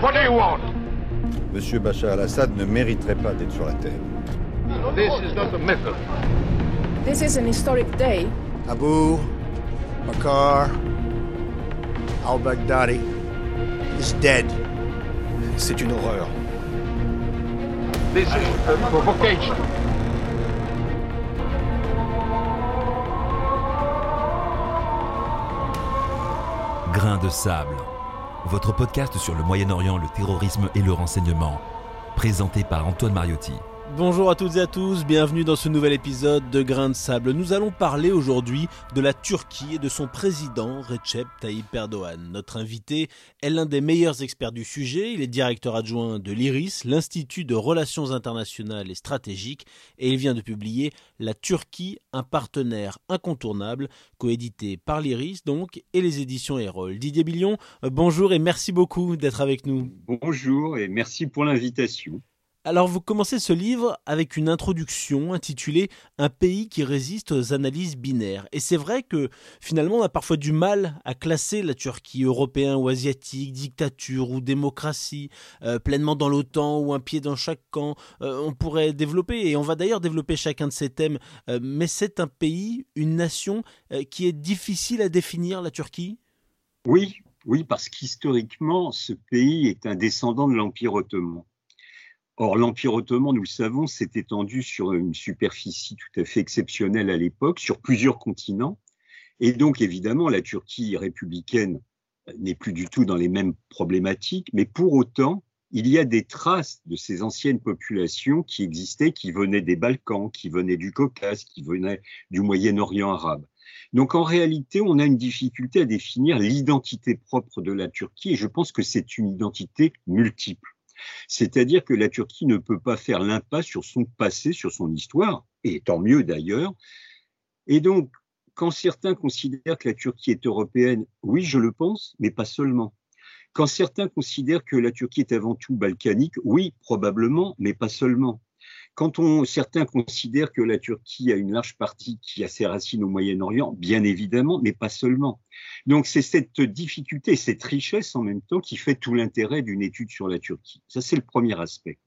What do you want? Monsieur Bachar al-Assad ne mériterait pas d'être sur la terre. This is not a method. This is an historic day. Abu Bakr al-Baghdadi is dead. C'est une horreur. This is a provocation. Grain de sable, votre podcast sur le Moyen-Orient, le terrorisme et le renseignement, présenté par Antoine Mariotti. Bonjour à toutes et à tous, bienvenue dans ce nouvel épisode de Grain de Sable. Nous allons parler aujourd'hui de la Turquie et de son président Recep Tayyip Erdogan. Notre invité est l'un des meilleurs experts du sujet, il est directeur adjoint de l'IRIS, l'Institut de Relations Internationales et Stratégiques, et il vient de publier La Turquie, un partenaire incontournable, coédité par l'IRIS donc, et les éditions Erol. Didier Billion, euh, bonjour et merci beaucoup d'être avec nous. Bonjour et merci pour l'invitation. Alors vous commencez ce livre avec une introduction intitulée Un pays qui résiste aux analyses binaires. Et c'est vrai que finalement on a parfois du mal à classer la Turquie européen ou asiatique, dictature ou démocratie, euh, pleinement dans l'OTAN ou un pied dans chaque camp. Euh, on pourrait développer, et on va d'ailleurs développer chacun de ces thèmes, euh, mais c'est un pays, une nation qui est difficile à définir, la Turquie? Oui, oui, parce qu'historiquement ce pays est un descendant de l'Empire ottoman. Or, l'Empire ottoman, nous le savons, s'est étendu sur une superficie tout à fait exceptionnelle à l'époque, sur plusieurs continents. Et donc, évidemment, la Turquie républicaine n'est plus du tout dans les mêmes problématiques, mais pour autant, il y a des traces de ces anciennes populations qui existaient, qui venaient des Balkans, qui venaient du Caucase, qui venaient du Moyen-Orient arabe. Donc en réalité, on a une difficulté à définir l'identité propre de la Turquie et je pense que c'est une identité multiple. C'est-à-dire que la Turquie ne peut pas faire l'impasse sur son passé, sur son histoire, et tant mieux d'ailleurs. Et donc, quand certains considèrent que la Turquie est européenne, oui, je le pense, mais pas seulement. Quand certains considèrent que la Turquie est avant tout balkanique, oui, probablement, mais pas seulement. Quand certains considèrent que la Turquie a une large partie qui a ses racines au Moyen-Orient, bien évidemment, mais pas seulement. Donc c'est cette difficulté, cette richesse en même temps qui fait tout l'intérêt d'une étude sur la Turquie. Ça, c'est le premier aspect.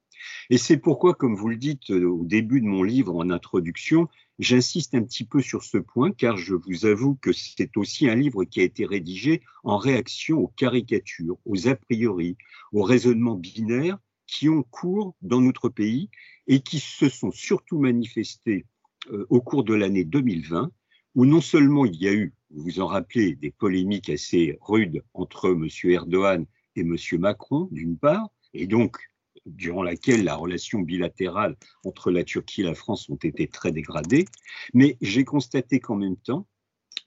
Et c'est pourquoi, comme vous le dites euh, au début de mon livre en introduction, j'insiste un petit peu sur ce point, car je vous avoue que c'est aussi un livre qui a été rédigé en réaction aux caricatures, aux a priori, aux raisonnements binaires qui ont cours dans notre pays et qui se sont surtout manifestés euh, au cours de l'année 2020, où non seulement il y a eu, vous vous en rappelez, des polémiques assez rudes entre M. Erdogan et M. Macron, d'une part, et donc durant laquelle la relation bilatérale entre la Turquie et la France ont été très dégradées, mais j'ai constaté qu'en même temps,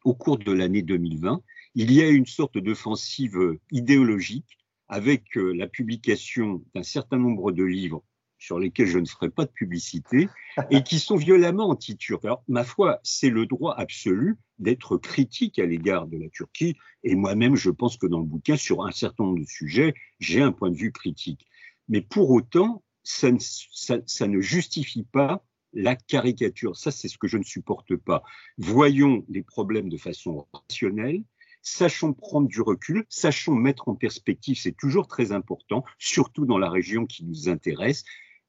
au cours de l'année 2020, il y a une sorte d'offensive idéologique avec euh, la publication d'un certain nombre de livres sur lesquels je ne ferai pas de publicité et qui sont violemment anti-turcs. Alors, ma foi, c'est le droit absolu d'être critique à l'égard de la Turquie. Et moi-même, je pense que dans le bouquin, sur un certain nombre de sujets, j'ai un point de vue critique. Mais pour autant, ça ne, ça, ça ne justifie pas la caricature. Ça, c'est ce que je ne supporte pas. Voyons les problèmes de façon rationnelle, sachons prendre du recul, sachons mettre en perspective, c'est toujours très important, surtout dans la région qui nous intéresse.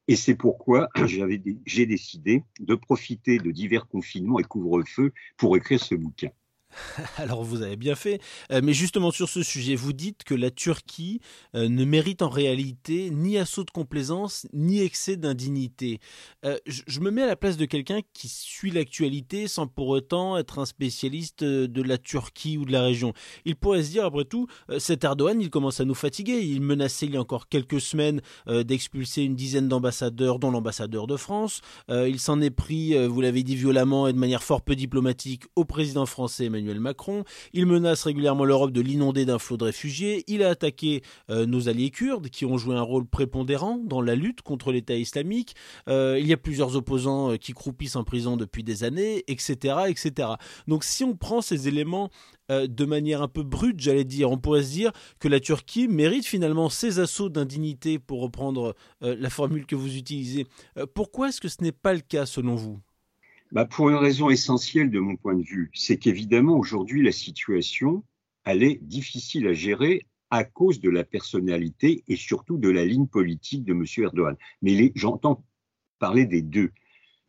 Et c'est pourquoi j'ai décidé de profiter de divers confinements et couvre-feu pour écrire ce bouquin. Alors vous avez bien fait, euh, mais justement sur ce sujet, vous dites que la Turquie euh, ne mérite en réalité ni assaut de complaisance, ni excès d'indignité. Euh, je me mets à la place de quelqu'un qui suit l'actualité sans pour autant être un spécialiste de la Turquie ou de la région. Il pourrait se dire, après tout, cet Erdogan, il commence à nous fatiguer. Il menaçait il y a encore quelques semaines d'expulser une dizaine d'ambassadeurs, dont l'ambassadeur de France. il s'en est pris, vous l'avez dit violemment et de manière fort peu diplomatique, au président français Emmanuel Il menace régulièrement l'Europe de l'inonder d'un flot de réfugiés. Il a attaqué euh, nos alliés kurdes qui ont joué un rôle prépondérant dans la lutte contre l'État islamique. Euh, il y a plusieurs opposants euh, qui croupissent en prison depuis des années, etc., etc. Donc si on prend ces éléments de manière un peu brute, j'allais dire, on pourrait se dire que la Turquie mérite finalement ces assauts d'indignité, pour reprendre la formule que vous utilisez. pourquoi est-ce que ce n'est pas le cas selon vous? Bah Pour une raison essentielle de mon point de vue, c'est qu'évidemment aujourd'hui la situation, elle est difficile à gérer à cause de la personnalité et surtout de la ligne politique de M. Erdogan. Mais j'entends parler des deux.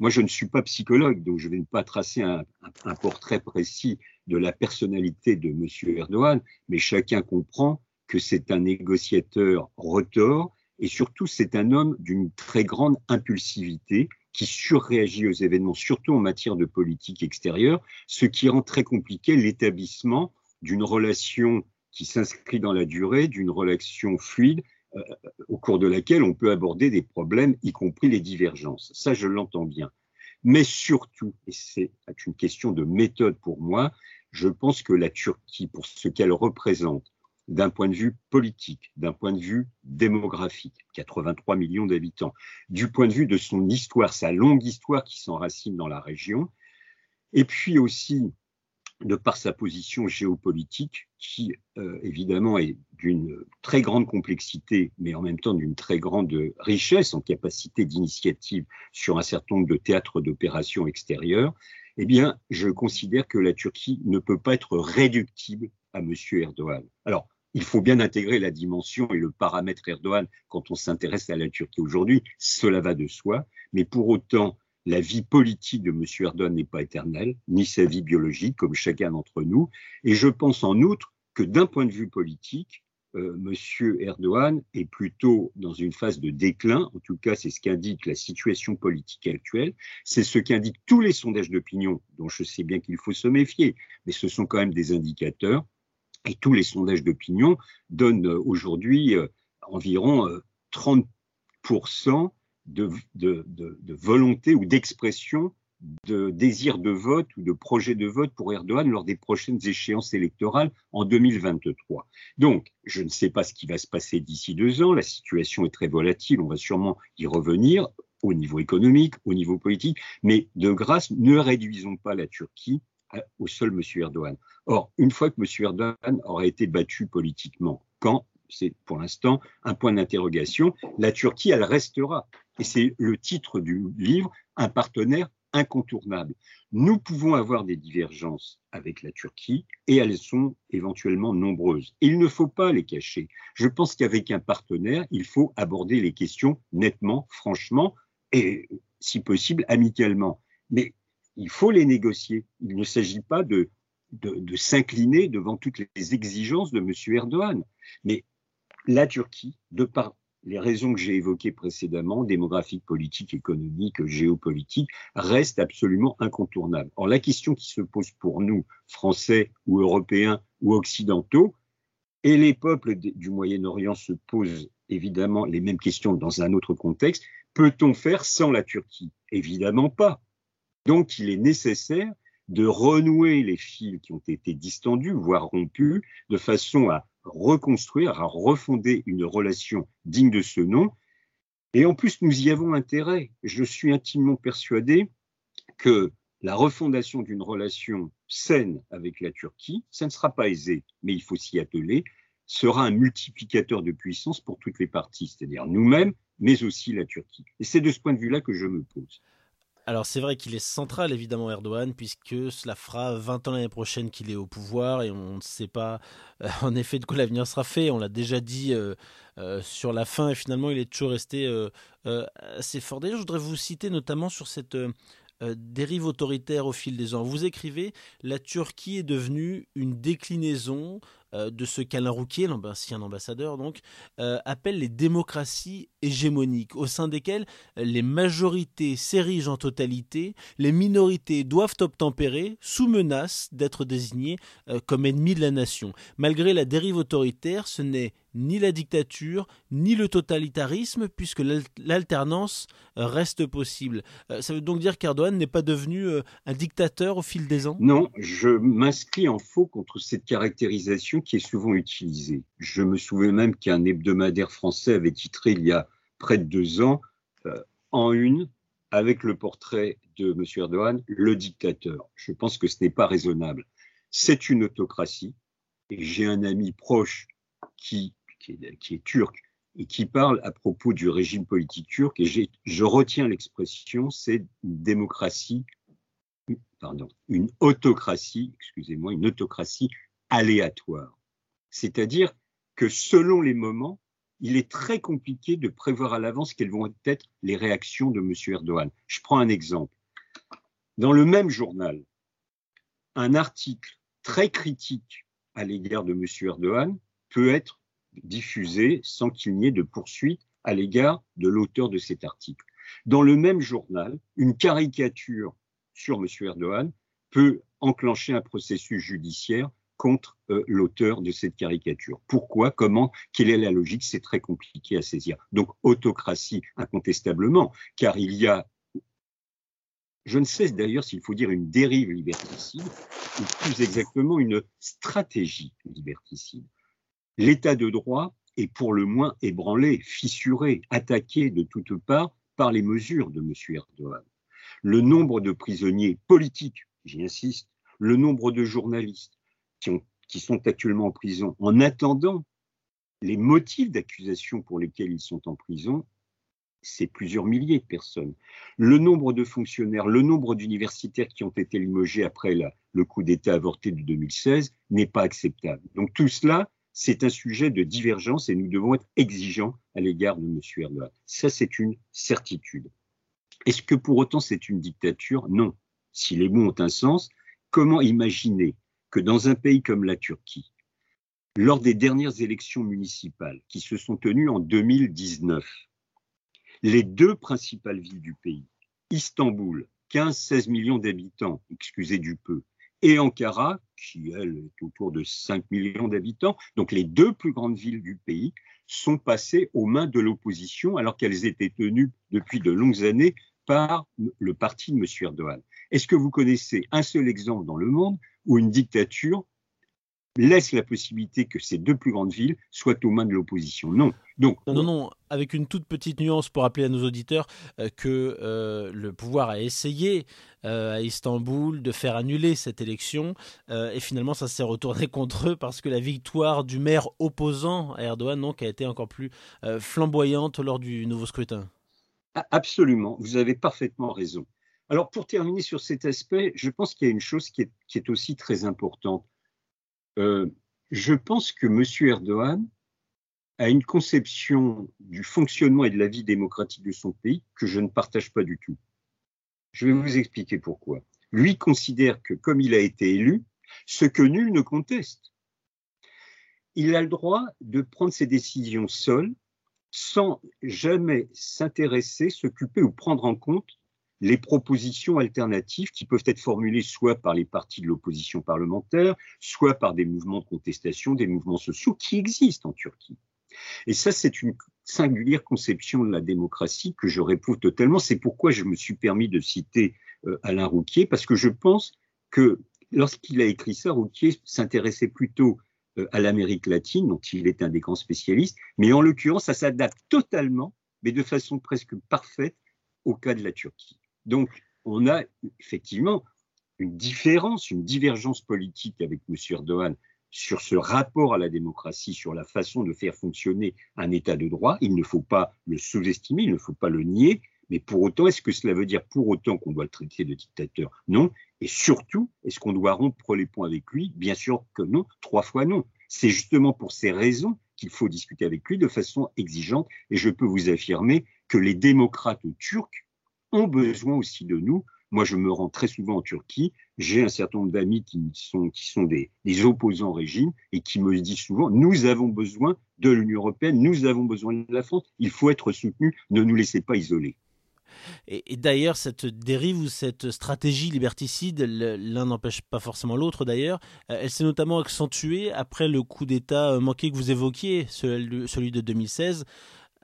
Moi, je ne suis pas psychologue, donc je ne vais pas tracer un, un, portrait précis de la personnalité de M. Erdogan, mais chacun comprend que c'est un négociateur retors et surtout c'est un homme d'une très grande impulsivité qui surréagit aux événements, surtout en matière de politique extérieure, ce qui rend très compliqué l'établissement d'une relation qui s'inscrit dans la durée, d'une relation fluide euh, au cours de laquelle on peut aborder des problèmes, y compris les divergences. Ça, je l'entends bien. Mais surtout, et c'est une question de méthode pour moi, je pense que la Turquie, pour ce qu'elle représente, d'un point de vue politique, d'un point de vue démographique, 83 millions d'habitants, du point de vue de son histoire, sa longue histoire qui s'enracine dans la région, et puis aussi de par sa position géopolitique, qui euh, évidemment est d'une très grande complexité, mais en même temps d'une très grande richesse en capacité d'initiative sur un certain nombre de théâtres d'opérations extérieures, eh bien, je considère que la Turquie ne peut pas être réductible à M. Erdogan. Alors, il faut bien intégrer la dimension et le paramètre Erdogan quand on s'intéresse à la Turquie aujourd'hui, cela va de soi, mais pour autant, la vie politique de M. Erdogan n'est pas éternelle, ni sa vie biologique, comme chacun d'entre nous, et je pense en outre que d'un point de vue politique, euh, M. Erdogan est plutôt dans une phase de déclin, en tout cas c'est ce qu'indique la situation politique actuelle, c'est ce qu'indiquent tous les sondages d'opinion, dont je sais bien qu'il faut se méfier, mais ce sont quand même des indicateurs et tous les sondages d'opinion donnent euh, aujourd'hui euh, environ 30% euh, de, de, volonté ou d'expression de désir de vote ou de projet de vote pour Erdogan lors des prochaines échéances électorales en 2023. Donc, je ne sais pas ce qui va se passer d'ici deux ans. La situation est très volatile. On va sûrement y revenir au niveau économique, au niveau politique. Mais de grâce, ne réduisons pas la Turquie au seul M. Erdogan. Or, une fois que M. Erdogan aura été battu politiquement, quand c'est pour l'instant un point d'interrogation, la Turquie, elle restera. Et c'est le titre du livre, un partenaire incontournable. Nous pouvons avoir des divergences avec la Turquie et elles sont éventuellement nombreuses. il ne faut pas les cacher. Je pense qu'avec un partenaire, il faut aborder les questions nettement, franchement et, si possible, amicalement. Mais il faut les négocier. Il ne s'agit pas de, s'incliner devant toutes les exigences de M. Erdogan. Mais la Turquie, de par les raisons que j'ai évoquées précédemment, démographiques, politiques, économiques, géopolitiques, reste absolument incontournable. Or, la question qui se pose pour nous, Français ou Européens ou Occidentaux, et les peuples du Moyen-Orient se posent évidemment les mêmes questions dans un autre contexte, peut-on faire sans la Turquie? Évidemment pas. Donc, il est nécessaire de renouer les fils qui ont été distendus, voire rompus, de façon à reconstruire, à refonder une relation digne de ce nom. Et en plus, nous y avons intérêt. Je suis intimement persuadé que la refondation d'une relation saine avec la Turquie, ça ne sera pas aisé, mais il faut s'y atteler, sera un multiplicateur de puissance pour toutes les parties, c'est-à-dire nous-mêmes, mais aussi la Turquie. Et c'est de ce point de vue-là que je me pose. Alors c'est vrai qu'il est central évidemment Erdogan puisque cela fera 20 ans l'année prochaine qu'il est au pouvoir et on ne sait pas euh, en effet de quoi l'avenir sera fait. On l'a déjà dit euh, euh, sur la fin et finalement il est toujours resté assez fort. D'ailleurs je voudrais vous citer notamment sur cette dérive autoritaire au fil des ans. Vous écrivez La Turquie est devenue une déclinaison euh, de ce qu'Alain Rouquier, l'ancien ambassadeur donc, euh, appelle les démocraties hégémoniques, au sein desquelles les majorités s'érigent en totalité, les minorités doivent obtempérer sous menace d'être désignées euh, comme ennemis de la nation. Malgré la dérive autoritaire, ce n'est ni la dictature, ni le totalitarisme, puisque l'alternance reste possible. Ça veut donc dire qu'Erdogan n'est pas devenu un dictateur au fil des ans? Non, je m'inscris en faux contre cette caractérisation qui est souvent utilisée. Je me souviens même qu'un hebdomadaire français avait titré il y a près de deux ans, euh, en une, avec le portrait de M. Erdogan, le dictateur. Je pense que ce n'est pas raisonnable. C'est une autocratie, et j'ai un ami proche qui, qui, est, turc et qui parle à propos du régime politique turc, et je retiens l'expression, c'est une démocratie, pardon, une autocratie, excusez-moi, une autocratie aléatoire. C'est-à-dire que selon les moments, il est très compliqué de prévoir à l'avance quelles vont être les réactions de M. Erdogan. Je prends un exemple. Dans le même journal, un article très critique à l'égard de M. Erdogan peut être diffusé sans qu'il n'y ait de poursuite à l'égard de l'auteur de cet article. Dans le même journal, une caricature sur M. Erdogan peut enclencher un processus judiciaire contre euh, l'auteur de cette caricature. Pourquoi? Comment? Quelle est la logique? C'est très compliqué à saisir. Donc autocratie incontestablement, car il y a, je ne sais d'ailleurs s'il faut dire une dérive liberticide, ou plus exactement une stratégie liberticide. L'état de droit est pour le moins ébranlé, fissuré, attaqué de toutes parts par les mesures de M. Erdogan. Le nombre de prisonniers politiques, j'y insiste, le nombre de journalistes qui, sont actuellement en prison, en attendant les motifs d'accusation pour lesquels ils sont en prison, c'est plusieurs milliers de personnes. Le nombre de fonctionnaires, le nombre d'universitaires qui ont été limogés après le coup d'État avorté de 2016 n'est pas acceptable. Donc tout cela, c'est un sujet de divergence et nous devons être exigeants à l'égard de M. Erdogan. Ça, c'est une certitude. Est-ce que pour autant c'est une dictature? Non. Si les mots ont un sens, comment imaginer que dans un pays comme la Turquie, lors des dernières élections municipales qui se sont tenues en 2019, les deux principales villes du pays, Istanbul, 15-16 millions d'habitants, excusez du peu, et Ankara, qui elle est autour de 5 millions d'habitants, donc les deux plus grandes villes du pays, sont passées aux mains de l'opposition alors qu'elles étaient tenues depuis de longues années par le parti de M. Erdogan. Est-ce que vous connaissez un seul exemple dans le monde où une dictature laisse la possibilité que ces deux plus grandes villes soient aux mains de l'opposition. Non. Donc, non, non, avec une toute petite nuance pour rappeler à nos auditeurs euh, que euh, le pouvoir a essayé euh, à Istanbul de faire annuler cette élection et finalement ça s'est retourné contre eux parce que la victoire du maire opposant à Erdogan donc, a été encore plus flamboyante lors du nouveau scrutin. Absolument, vous avez parfaitement raison. Alors pour terminer sur cet aspect, je pense qu'il y a une chose qui est, qui est aussi très importante euh, je pense que M. Erdogan a une conception du fonctionnement et de la vie démocratique de son pays que je ne partage pas du tout. Je vais vous expliquer pourquoi. Lui considère que comme il a été élu, ce que nul ne conteste, il a le droit de prendre ses décisions seul, sans jamais s'intéresser, s'occuper ou prendre en compte les propositions alternatives qui peuvent être formulées soit par les partis de l'opposition parlementaire, soit par des mouvements de contestation, des mouvements sociaux qui existent en Turquie. Et ça, c'est une singulière conception de la démocratie que je réprouve totalement. C'est pourquoi je me suis permis de citer euh, Alain Rouquier, parce que je pense que lorsqu'il a écrit ça, Rouquier s'intéressait plutôt euh, à l'Amérique latine, dont il est un des grands spécialistes, mais en l'occurrence, ça s'adapte totalement, mais de façon presque parfaite, au cas de la Turquie. Donc, on a effectivement une différence, une divergence politique avec M. Erdogan sur ce rapport à la démocratie, sur la façon de faire fonctionner un État de droit. Il ne faut pas le sous-estimer, il ne faut pas le nier, mais pour autant, est-ce que cela veut dire pour autant qu'on doit le traiter de dictateur? Non. Et surtout, est-ce qu'on doit rompre les ponts avec lui? Bien sûr que non, trois fois non. C'est justement pour ces raisons qu'il faut discuter avec lui de façon exigeante. Et je peux vous affirmer que les démocrates turcs ont besoin aussi de nous. Moi, je me rends très souvent en Turquie. J'ai un certain nombre d'amis qui sont, qui sont des, opposants au régime et qui me disent souvent nous avons besoin de l'Union européenne, nous avons besoin de la France, il faut être soutenu, ne nous laissez pas isolés. Et, d'ailleurs, cette dérive ou cette stratégie liberticide, l'un n'empêche pas forcément l'autre d'ailleurs, euh, elle s'est notamment accentuée après le coup d'État manqué que vous évoquiez, celui de 2016.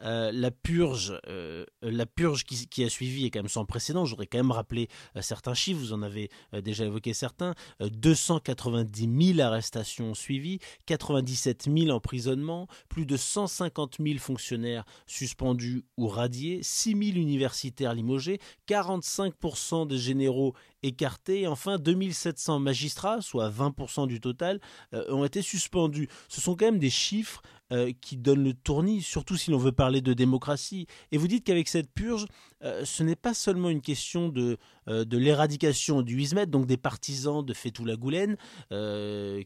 Euh, la purge, euh, la purge qui, a suivi est quand même sans précédent. J'aurais quand même rappelé euh, certains chiffres, vous en avez déjà évoqué certains. 290 000 arrestations suivies, 97 000 emprisonnements, plus de 150 000 fonctionnaires suspendus ou radiés, 6 000 universitaires limogés, 45% des généraux écartés, et enfin 2700 magistrats, soit 20% du total, ont été suspendus. Ce sont quand même des chiffres euh, qui donne le tournis, surtout si l'on veut parler de démocratie. Et vous dites qu'avec cette purge, euh, ce n'est pas seulement une question de, euh, de l'éradication du Hizmet, donc des partisans de Fethullah Gulen,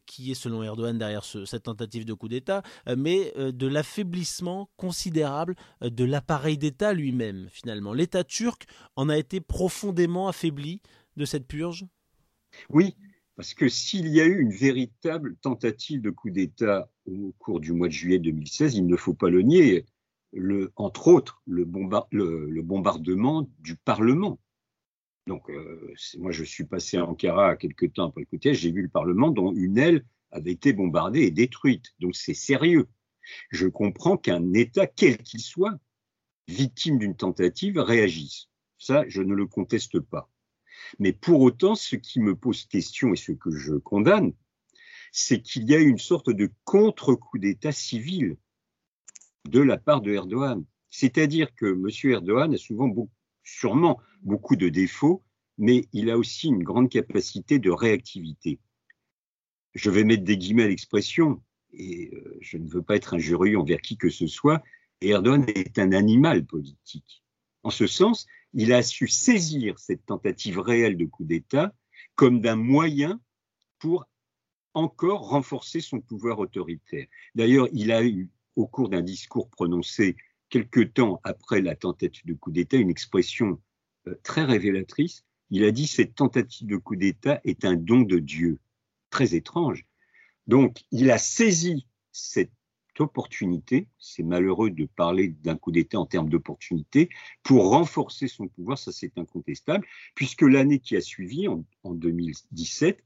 qui est selon Erdogan derrière cette tentative de coup d'État, mais de l'affaiblissement considérable de l'appareil d'État lui-même, finalement. L'État turc en a été profondément affaibli de cette purge? Oui, parce que s'il y a eu une véritable tentative de coup d'État au cours du mois de juillet 2016, il ne faut pas le nier, entre autres le, bombardement du Parlement. Donc, euh, moi, je suis passé à Ankara quelques temps après le coup j'ai vu le Parlement dont une aile avait été bombardée et détruite. Donc, c'est sérieux. Je comprends qu'un État, quel qu'il soit, victime d'une tentative, réagisse. Ça, je ne le conteste pas. Mais pour autant, ce qui me pose question et ce que je condamne, c'est qu'il y a une sorte de contre-coup d'État civil de la part de Erdogan. C'est-à-dire que M. Erdogan a souvent, sûrement, beaucoup de défauts, mais il a aussi une grande capacité de réactivité. Je vais mettre des guillemets à l'expression, et euh, je ne veux pas être injurieux envers qui que ce soit, Erdogan est un animal politique. En ce sens, il a su saisir cette tentative réelle de coup d'État comme d'un moyen pour encore renforcer son pouvoir autoritaire. D'ailleurs, il a eu, au cours d'un discours prononcé quelque temps après la tentative de coup d'État, une expression euh, très révélatrice. Il a dit cette tentative de coup d'État est un don de Dieu. Très étrange. Donc, il a saisi cette opportunité, c'est malheureux de parler d'un coup d'État en termes d'opportunité, pour renforcer son pouvoir, ça c'est incontestable, puisque l'année qui a suivi, en, 2017,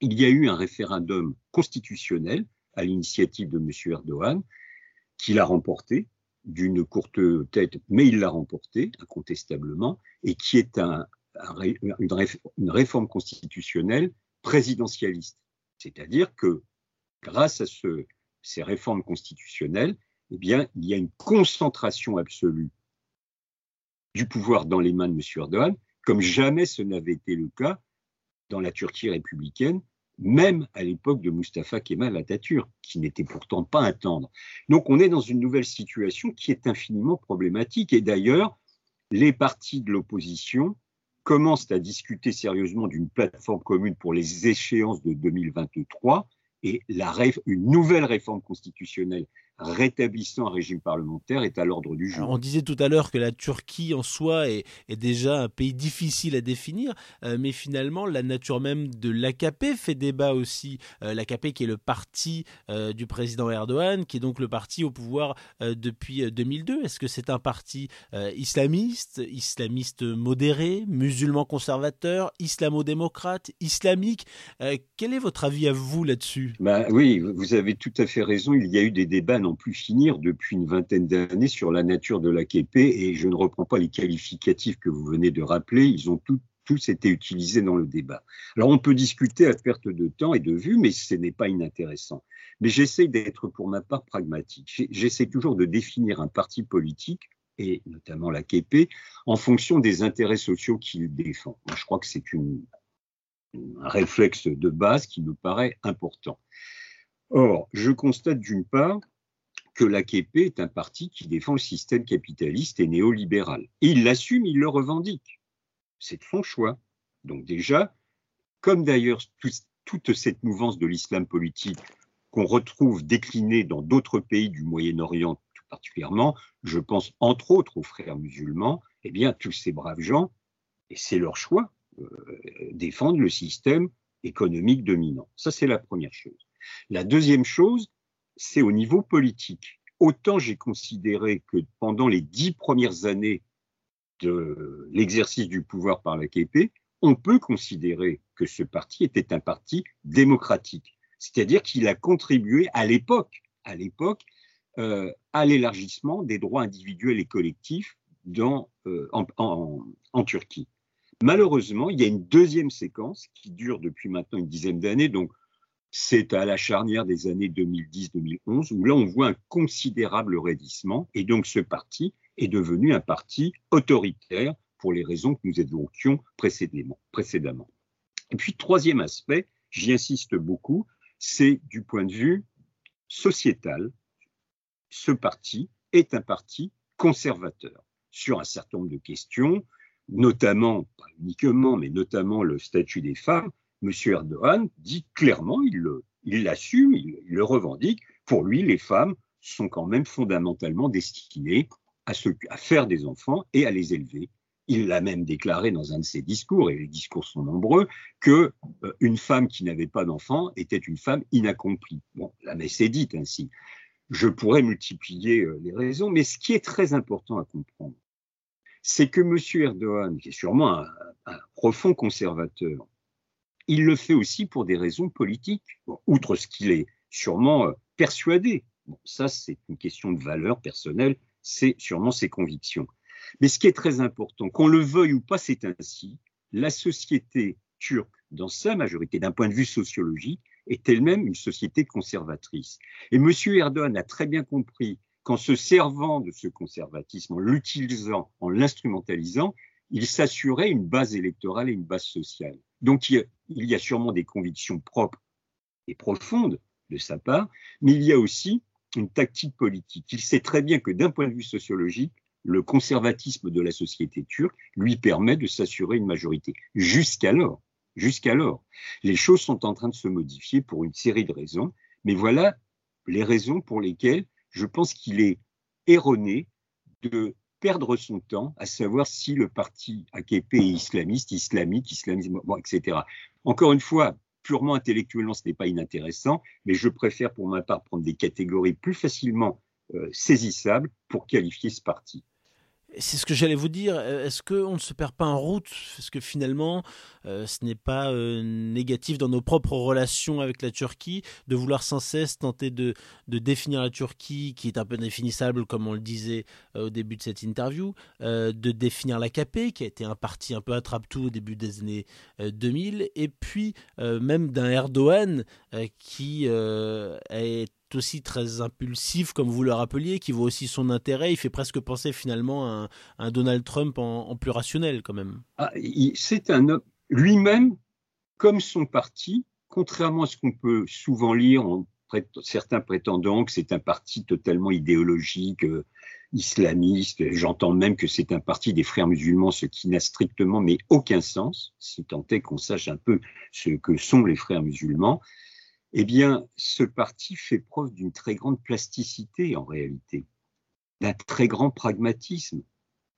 il y a eu un référendum constitutionnel à l'initiative de M. Erdogan, qu'il a remporté d'une courte tête, mais il l'a remporté incontestablement, et qui est un, une réforme constitutionnelle présidentialiste. C'est-à-dire que grâce à ce, ces réformes constitutionnelles, eh bien, il y a une concentration absolue du pouvoir dans les mains de M. Erdogan, comme jamais ce n'avait été le cas dans la Turquie républicaine, même à l'époque de Mustafa Kemal Atatürk, qui n'était pourtant pas un tendre. Donc on est dans une nouvelle situation qui est infiniment problématique. Et d'ailleurs, les partis de l'opposition commencent à discuter sérieusement d'une plateforme commune pour les échéances de 2023 et la, une nouvelle réforme constitutionnelle rétablissant un régime parlementaire est à l'ordre du jour. on disait tout à l'heure que la Turquie en soi est, déjà un pays difficile à définir, euh, mais finalement la nature même de l'AKP fait débat aussi. Euh, L'AKP qui est le parti euh, du président Erdogan, qui est donc le parti au pouvoir depuis 2002. Est-ce que c'est un parti islamiste, islamiste modéré, musulman conservateur, islamo-démocrate, islamique? Quel est votre avis à vous là-dessus? Bah, Oui, vous avez tout à fait raison. Il y a eu des débats non plus finir depuis une vingtaine d'années sur la nature de l'AKP et je ne reprends pas les qualificatifs que vous venez de rappeler, ils ont tous été utilisés dans le débat. Alors on peut discuter à perte de temps et de vue, mais ce n'est pas inintéressant. Mais j'essaie d'être pour ma part pragmatique. J'essaie toujours de définir un parti politique et notamment l'AKP en fonction des intérêts sociaux qu'il défend. Je crois que c'est un réflexe de base qui me paraît important. Or, je constate d'une part que l'AKP est un parti qui défend le système capitaliste et néolibéral. Et il l'assume, il le revendique. C'est son choix. Donc déjà, comme d'ailleurs toute cette mouvance de l'islam politique qu'on retrouve déclinée dans d'autres pays du Moyen-Orient tout particulièrement, je pense entre autres aux frères musulmans, eh bien tous ces braves gens, et c'est leur choix, euh, défendent le système économique dominant. Ça, c'est la première chose. La deuxième chose, c'est au niveau politique. Autant j'ai considéré que pendant les dix premières années de l'exercice du pouvoir par l'AKP, on peut considérer que ce parti était un parti démocratique, c'est-à-dire qu'il a contribué à l'époque, à l'époque, euh, à l'élargissement des droits individuels et collectifs dans, euh, en, Turquie. Malheureusement, il y a une deuxième séquence qui dure depuis maintenant une dizaine d'années, donc c'est à la charnière des années 2010-2011 où là on voit un considérable raidissement et donc ce parti est devenu un parti autoritaire pour les raisons que nous évoquions précédemment. précédemment. Et puis troisième aspect, j'y insiste beaucoup, c'est du point de vue sociétal, ce parti est un parti conservateur sur un certain nombre de questions, notamment, pas uniquement, mais notamment le statut des femmes. M. Erdogan dit clairement, il l'assume, il, le revendique, pour lui, les femmes sont quand même fondamentalement destinées à, faire des enfants et à les élever. Il l'a même déclaré dans un de ses discours, et les discours sont nombreux, que euh, une femme qui n'avait pas d'enfant était une femme inaccomplie. La messe est dite ainsi. Je pourrais multiplier euh, les raisons, mais ce qui est très important à comprendre, c'est que M. Erdogan, qui est sûrement un, profond conservateur, il le fait aussi pour des raisons politiques, outre ce qu'il est sûrement euh, persuadé. Ça, c'est une question de valeur personnelle, c'est sûrement ses convictions. Mais ce qui est très important, qu'on le veuille ou pas, c'est ainsi. La société turque, dans sa majorité, d'un point de vue sociologique, est elle-même une société conservatrice. Et M. Erdogan a très bien compris qu'en se servant de ce conservatisme, en l'utilisant, en l'instrumentalisant, il s'assurait une base électorale et une base sociale. Donc il y a sûrement des convictions propres et profondes de sa part, mais il y a aussi une tactique politique. Il sait très bien que d'un point de vue sociologique, le conservatisme de la société turque lui permet de s'assurer une majorité. Jusqu'alors, jusqu'alors, les choses sont en train de se modifier pour une série de raisons, mais voilà les raisons pour lesquelles je pense qu'il est erroné de perdre son temps à savoir si le parti AKP est islamiste, islamique, islamisme, etc. Encore une fois, purement intellectuellement, ce n'est pas inintéressant, mais je préfère pour ma part prendre des catégories plus facilement euh, saisissables pour qualifier ce parti. C'est ce que j'allais vous dire. Euh, est-ce qu'on ne se perd pas en route? Est-ce que finalement, euh, ce n'est pas euh, négatif dans nos propres relations avec la Turquie de vouloir sans cesse tenter de, définir la Turquie, qui est un peu définissable, comme on le disait au début de cette interview, de définir l'AKP, qui a été un parti un peu attrape-tout au début des années 2000, et puis même d'un Erdogan qui est aussi très impulsif, comme vous le rappeliez, qui voit aussi son intérêt. Il fait presque penser finalement à un, Donald Trump en, plus rationnel, quand même. Ah, c'est un homme, lui-même, comme son parti, contrairement à ce qu'on peut souvent lire en certains prétendant que c'est un parti totalement idéologique, euh, islamiste. J'entends même que c'est un parti des frères musulmans, ce qui n'a strictement mais aucun sens, si tant est qu'on sache un peu ce que sont les frères musulmans eh bien, ce parti fait preuve d'une très grande plasticité en réalité, d'un très grand pragmatisme.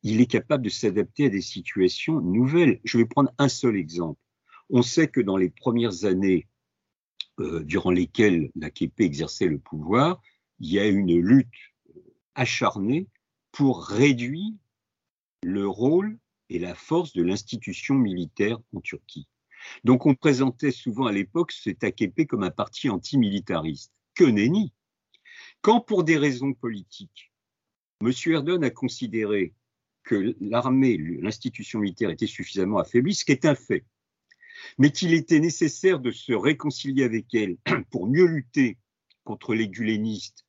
Il est capable de s'adapter à des situations nouvelles. Je vais prendre un seul exemple. On sait que dans les premières années euh, durant lesquelles l'AKP exerçait le pouvoir, il y a une lutte acharnée pour réduire le rôle et la force de l'institution militaire en Turquie. Donc on présentait souvent à l'époque cet AKP comme un parti antimilitariste. Que nenni Quand pour des raisons politiques, M. Erdogan a considéré que l'armée, l'institution militaire était suffisamment affaiblie, ce qui est un fait, mais qu'il était nécessaire de se réconcilier avec elle pour mieux lutter contre les gulénistes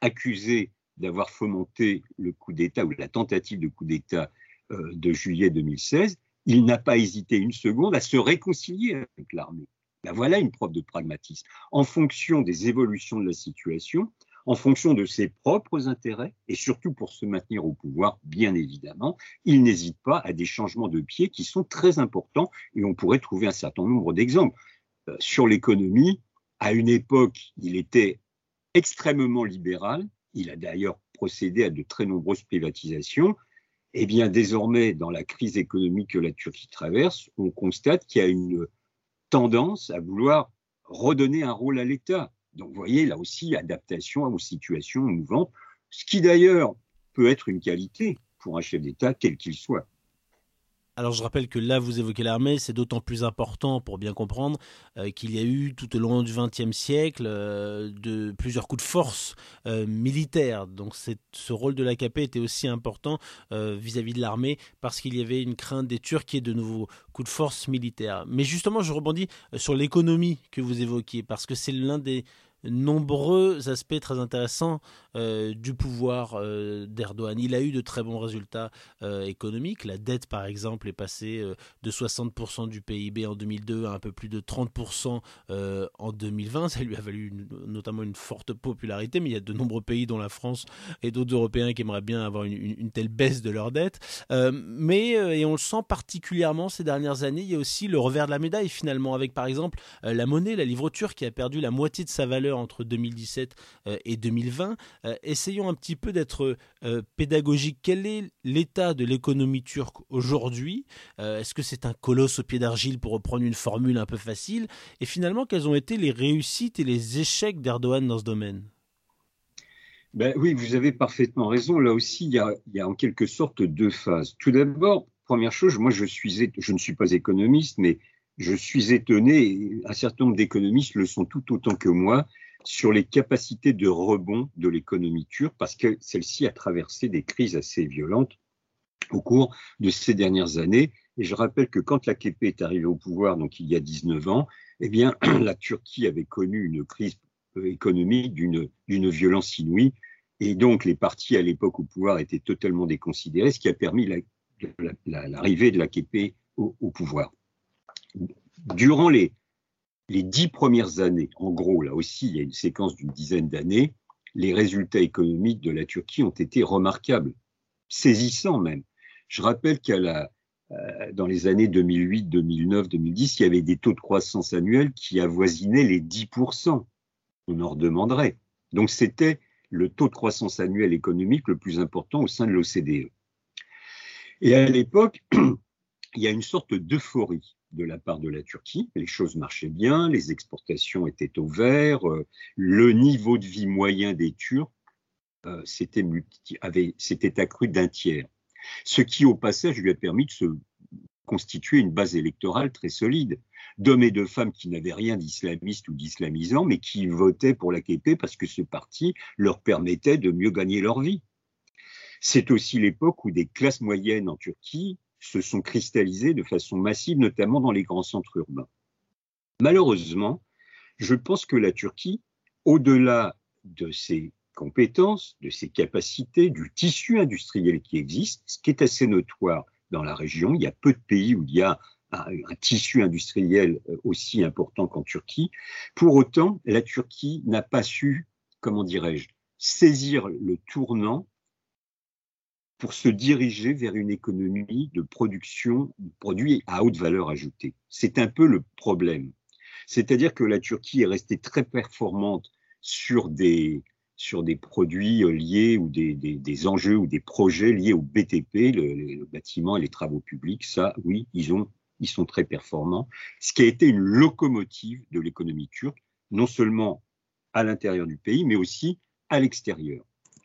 accusés d'avoir fomenté le coup d'État ou la tentative de coup d'État euh, de juillet 2016, il n'a pas hésité une seconde à se réconcilier avec l'armée. Ben voilà une preuve de pragmatisme. En fonction des évolutions de la situation, en fonction de ses propres intérêts, et surtout pour se maintenir au pouvoir, bien évidemment, il n'hésite pas à des changements de pied qui sont très importants, et on pourrait trouver un certain nombre d'exemples. Euh, sur l'économie, à une époque, il était extrêmement libéral, il a d'ailleurs procédé à de très nombreuses privatisations, eh bien, désormais, dans la crise économique que la Turquie traverse, on constate qu'il y a une tendance à vouloir redonner un rôle à l'État. Donc, vous voyez, là aussi, adaptation aux situations mouvantes, ce qui d'ailleurs peut être une qualité pour un chef d'État, quel qu'il soit. Alors je rappelle que là vous évoquez l'armée, c'est d'autant plus important pour bien comprendre euh, qu'il y a eu tout au long du XXe siècle euh, de plusieurs coups de force euh, militaires. Donc ce rôle de l'AKP était aussi important vis-à-vis de l'armée parce qu'il y avait une crainte des Turcs et de nouveaux coups de force militaires. Mais justement je rebondis sur l'économie que vous évoquiez parce que c'est l'un des nombreux aspects très intéressants euh, du pouvoir euh, d'Erdogan. Il a eu de très bons résultats économiques. La dette, par exemple, est passée de 60% du PIB en 2002 à un peu plus de 30% en 2020. Ça lui a valu notamment une forte popularité, mais il y a de nombreux pays, dont la France et d'autres Européens, qui aimeraient bien avoir une, telle baisse de leur dette. mais, et on le sent particulièrement ces dernières années, il y a aussi le revers de la médaille, finalement, avec par exemple la monnaie, la livre turque, qui a perdu la moitié de sa valeur entre 2017 euh, et 2020. Euh, essayons un petit peu d'être euh, pédagogique. Quel est l'état de l'économie turque aujourd'hui? Est-ce que c'est un colosse au pied d'argile pour reprendre une formule un peu facile? Et finalement, quelles ont été les réussites et les échecs d'Erdogan dans ce domaine? Ben oui, vous avez parfaitement raison. Là aussi, il y, a, en quelque sorte deux phases. Tout d'abord, première chose, moi je ne suis pas économiste, mais je suis étonné, un certain nombre d'économistes le sont tout autant que moi, sur les capacités de rebond de l'économie turque, parce que celle-ci a traversé des crises assez violentes au cours de ces dernières années. Et je rappelle que quand la KP est arrivée au pouvoir, donc il y a 19 ans, eh bien, la Turquie avait connu une crise économique d'une violence inouïe. Et donc, les partis à l'époque au pouvoir étaient totalement déconsidérés, ce qui a permis l'arrivée de la KP au pouvoir durant les, les dix premières années, en gros, là aussi, il y a une séquence d'une dizaine d'années, les résultats économiques de la Turquie ont été remarquables, saisissants même. Je rappelle qu'à la, euh, dans les années 2008, 2009, 2010, il y avait des taux de croissance annuels qui avoisinaient les 10%. On en redemanderait. Donc c'était le taux de croissance annuel économique le plus important au sein de l'OCDE. Et à l'époque, il y a une sorte d'euphorie de la part de la Turquie. Les choses marchaient bien, les exportations étaient au vert, euh, le niveau de vie moyen des Turcs euh, s'était accru d'un tiers. Ce qui, au passage, lui a permis de se constituer une base électorale très solide d'hommes et de femmes qui n'avaient rien d'islamiste ou d'islamisant, mais qui votaient pour la KP parce que ce parti leur permettait de mieux gagner leur vie. C'est aussi l'époque où des classes moyennes en Turquie se sont cristallisés de façon massive, notamment dans les grands centres urbains. Malheureusement, je pense que la Turquie, au-delà de ses compétences, de ses capacités, du tissu industriel qui existe, ce qui est assez notoire dans la région, il y a peu de pays où il y a un, un tissu industriel euh, aussi important qu'en Turquie. Pour autant, la Turquie n'a pas su, comment dirais-je, saisir le tournant pour se diriger vers une économie de production de produits à haute valeur ajoutée. C'est un peu le problème. C'est-à-dire que la Turquie est restée très performante sur des, sur des produits liés ou des, des, enjeux ou des projets liés au BTP, le, le, bâtiment et les travaux publics. Ça, oui, ils, ont, ils sont très performants. Ce qui a été une locomotive de l'économie turque, non seulement à l'intérieur du pays, mais aussi à l'extérieur.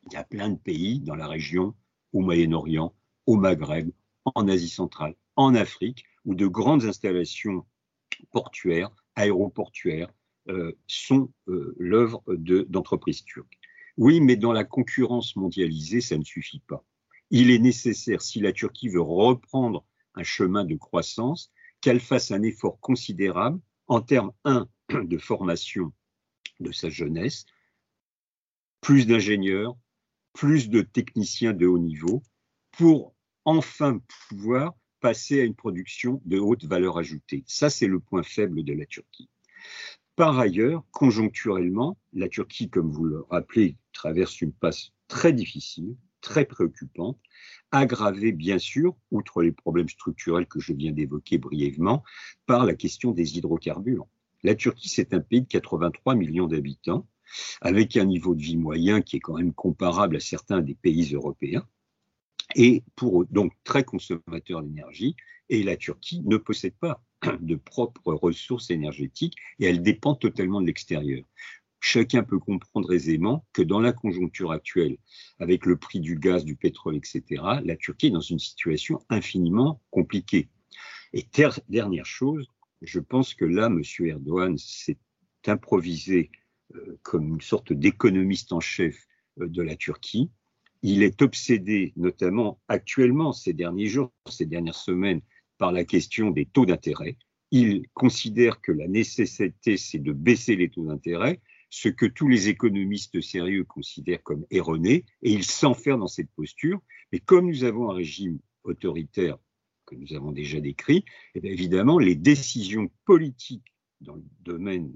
Il y a plein de pays dans la région au Moyen-Orient, au Maghreb, en Asie centrale, en Afrique, où de grandes installations portuaires, aéroportuaires, euh, sont euh, l'œuvre d'entreprises turques. Oui, mais dans la concurrence mondialisée, ça ne suffit pas. Il est nécessaire, si la Turquie veut reprendre un chemin de croissance, qu'elle fasse un effort considérable en termes, un, de formation de sa jeunesse, plus d'ingénieurs, plus de techniciens de haut niveau pour enfin pouvoir passer à une production de haute valeur ajoutée. Ça, c'est le point faible de la Turquie. Par ailleurs, conjoncturellement, la Turquie, comme vous le rappelez, traverse une passe très difficile, très préoccupante, aggravée bien sûr, outre les problèmes structurels que je viens d'évoquer brièvement, par la question des hydrocarbures. La Turquie, c'est un pays de 83 millions d'habitants avec un niveau de vie moyen qui est quand même comparable à certains des pays européens, et pour donc très consommateur d'énergie. Et la Turquie ne possède pas de propres ressources énergétiques et elle dépend totalement de l'extérieur. Chacun peut comprendre aisément que dans la conjoncture actuelle, avec le prix du gaz, du pétrole, etc., la Turquie est dans une situation infiniment compliquée. Et dernière chose, je pense que là, M. Erdogan s'est improvisé comme une sorte d'économiste en chef euh, de la Turquie. Il est obsédé, notamment actuellement, ces derniers jours, ces dernières semaines, par la question des taux d'intérêt. Il considère que la nécessité, c'est de baisser les taux d'intérêt, ce que tous les économistes sérieux considèrent comme erroné, et il s'enferme dans cette posture. Mais comme nous avons un régime autoritaire que nous avons déjà décrit, eh évidemment, les décisions politiques dans le domaine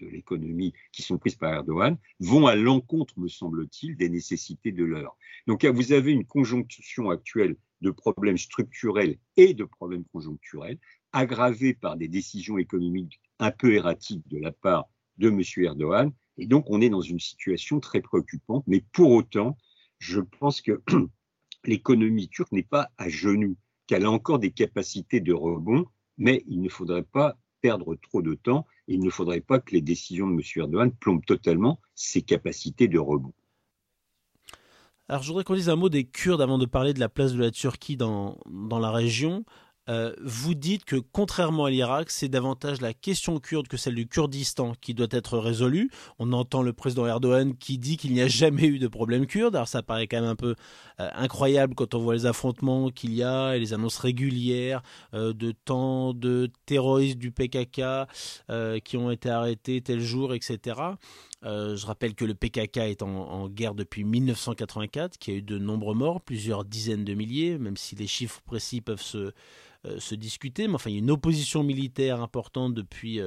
de l'économie qui sont prises par Erdogan vont à l'encontre, me semble-t-il, des nécessités de l'heure. Donc vous avez une conjonction actuelle de problèmes structurels et de problèmes conjoncturels, aggravés par des décisions économiques un peu erratiques de la part de M. Erdogan. Et donc on est dans une situation très préoccupante. Mais pour autant, je pense que l'économie turque n'est pas à genoux, qu'elle a encore des capacités de rebond, mais il ne faudrait pas perdre trop de temps. Il ne faudrait pas que les décisions de M. Erdogan plombent totalement ses capacités de rebond. Alors je voudrais qu'on dise un mot des Kurdes avant de parler de la place de la Turquie dans, dans la région. Euh, vous dites que contrairement à l'Irak, c'est davantage la question kurde que celle du Kurdistan qui doit être résolue. On entend le président Erdogan qui dit qu'il n'y a jamais eu de problème kurde. Alors ça paraît quand même un peu euh, incroyable quand on voit les affrontements qu'il y a et les annonces régulières euh, de tant de terroristes du PKK qui ont été arrêtés tel jour, etc. je rappelle que le PKK est en, en, guerre depuis 1984, qu'il y a eu de nombreux morts, plusieurs dizaines de milliers, même si les chiffres précis peuvent se, se discuter, mais enfin, il y a une opposition militaire importante depuis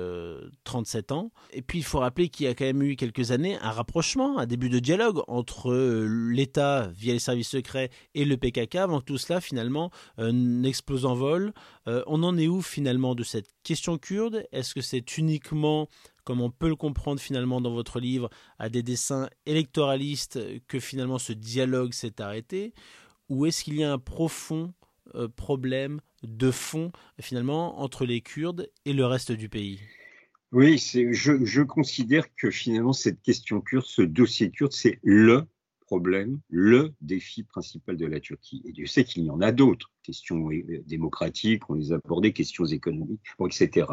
37 euh, ans. Et puis, il faut rappeler qu'il y a quand même eu quelques années un rapprochement, un début de dialogue entre euh, l'État via les services secrets et le PKK, avant que tout cela, finalement, n'explose en vol. on en est où, finalement, de cette question kurde? Est-ce que c'est uniquement comme on peut le comprendre finalement dans votre livre, à des dessins électoralistes que finalement ce dialogue s'est arrêté? Ou est-ce qu'il y a un profond problème de fond finalement entre les Kurdes et le reste du pays Oui, je, je, considère que finalement cette question kurde, ce dossier kurde, c'est le problème, le défi principal de la Turquie. Et Dieu sait qu'il y en a d'autres, questions euh, démocratiques, on les a abordées, questions économiques, etc.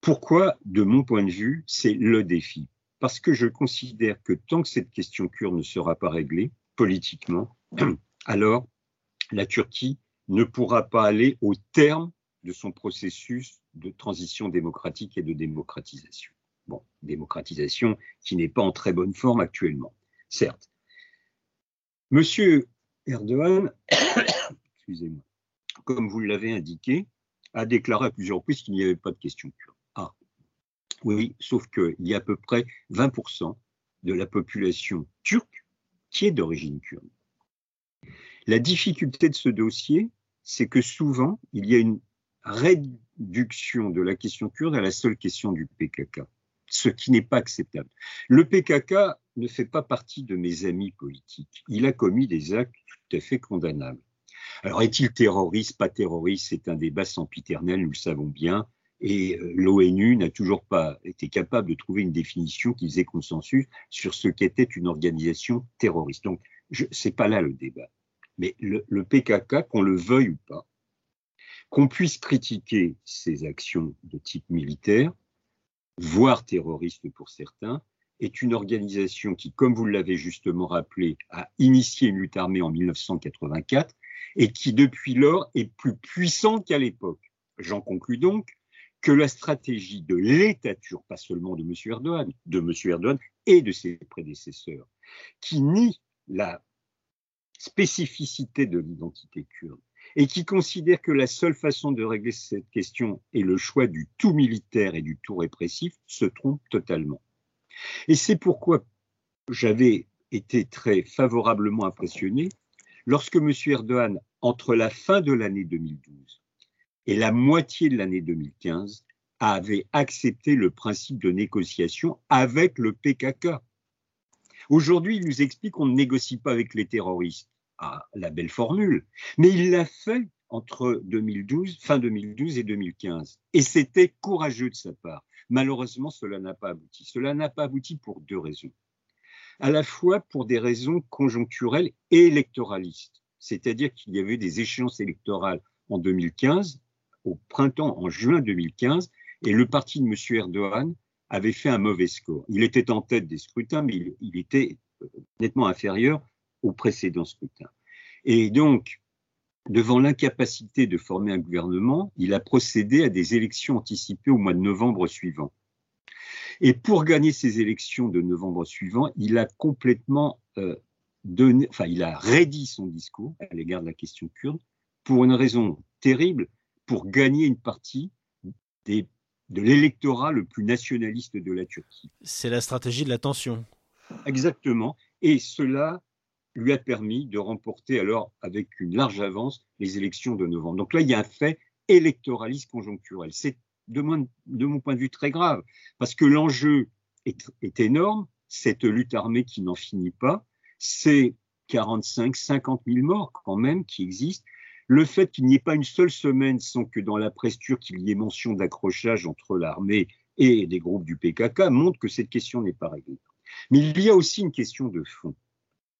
Pourquoi, de mon point de vue, c'est le défi? Parce que je considère que tant que cette question kurde ne sera pas réglée politiquement, alors la Turquie ne pourra pas aller au terme de son processus de transition démocratique et de démocratisation. Bon, démocratisation qui n'est pas en très bonne forme actuellement, certes. Monsieur Erdogan, excusez-moi, comme vous l'avez indiqué, a déclaré à plusieurs reprises qu'il n'y avait pas de question kurde. Ah, oui, sauf qu'il y a à peu près 20% de la population turque qui est d'origine kurde. La difficulté de ce dossier, c'est que souvent, il y a une réduction de la question kurde à la seule question du PKK, ce qui n'est pas acceptable. Le PKK ne fait pas partie de mes amis politiques. Il a commis des actes tout à fait condamnables. Alors, est-il terroriste, pas terroriste? C'est un débat sempiternel, nous le savons bien. Et euh, l'ONU n'a toujours pas été capable de trouver une définition qui faisait consensus sur ce qu'était une organisation terroriste. Donc, ce n'est pas là le débat. Mais le, PKK, qu'on le veuille ou pas, qu'on puisse critiquer ses actions de type militaire, voire terroriste pour certains, est une organisation qui, comme vous l'avez justement rappelé, a initié une lutte armée en 1984 et qui, depuis lors, est plus puissante qu'à l'époque. J'en conclus donc que la stratégie de l'État turc, pas seulement de M. Erdogan, de M. Erdogan et de ses prédécesseurs, qui nie la spécificité de l'identité kurde et qui considère que la seule façon de régler cette question est le choix du tout militaire et du tout répressif, se trompe totalement. Et c'est pourquoi j'avais été très favorablement impressionné lorsque M. Erdogan, entre la fin de l'année 2012 et la moitié de l'année 2015, avait accepté le principe de négociation avec le PKK. Aujourd'hui, il nous explique qu'on ne négocie pas avec les terroristes la belle formule, mais il l'a fait entre 2012, fin 2012 et 2015. Et c'était courageux de sa part. Malheureusement, cela n'a pas abouti. Cela n'a pas abouti pour deux raisons. À la fois pour des raisons conjoncturelles et électoralistes. C'est-à-dire qu'il y avait des échéances électorales en 2015, au printemps, en juin 2015, et le parti de M. Erdogan avait fait un mauvais score. Il était en tête des scrutins, mais il, il était euh, nettement inférieur au précédent scrutin. Et donc, devant l'incapacité de former un gouvernement, il a procédé à des élections anticipées au mois de novembre suivant. Et pour gagner ces élections de novembre suivant, il a complètement euh, donné, enfin, il a raidi son discours à l'égard de la question kurde pour une raison terrible, pour gagner une partie des, de l'électorat le plus nationaliste de la Turquie. C'est la stratégie de la tension. Exactement. Et cela lui a permis de remporter alors avec une large avance les élections de novembre. Donc là, il y a un fait électoraliste conjoncturel. C'est de mon, point de vue très grave, parce que l'enjeu est, est énorme, cette lutte armée qui n'en finit pas, c'est 45, 50 000 morts quand même qui existent. Le fait qu'il n'y ait pas une seule semaine sans que dans la presse turque il y ait mention d'accrochage entre l'armée et des groupes du PKK montre que cette question n'est pas réglée. Mais il y a aussi une question de fond.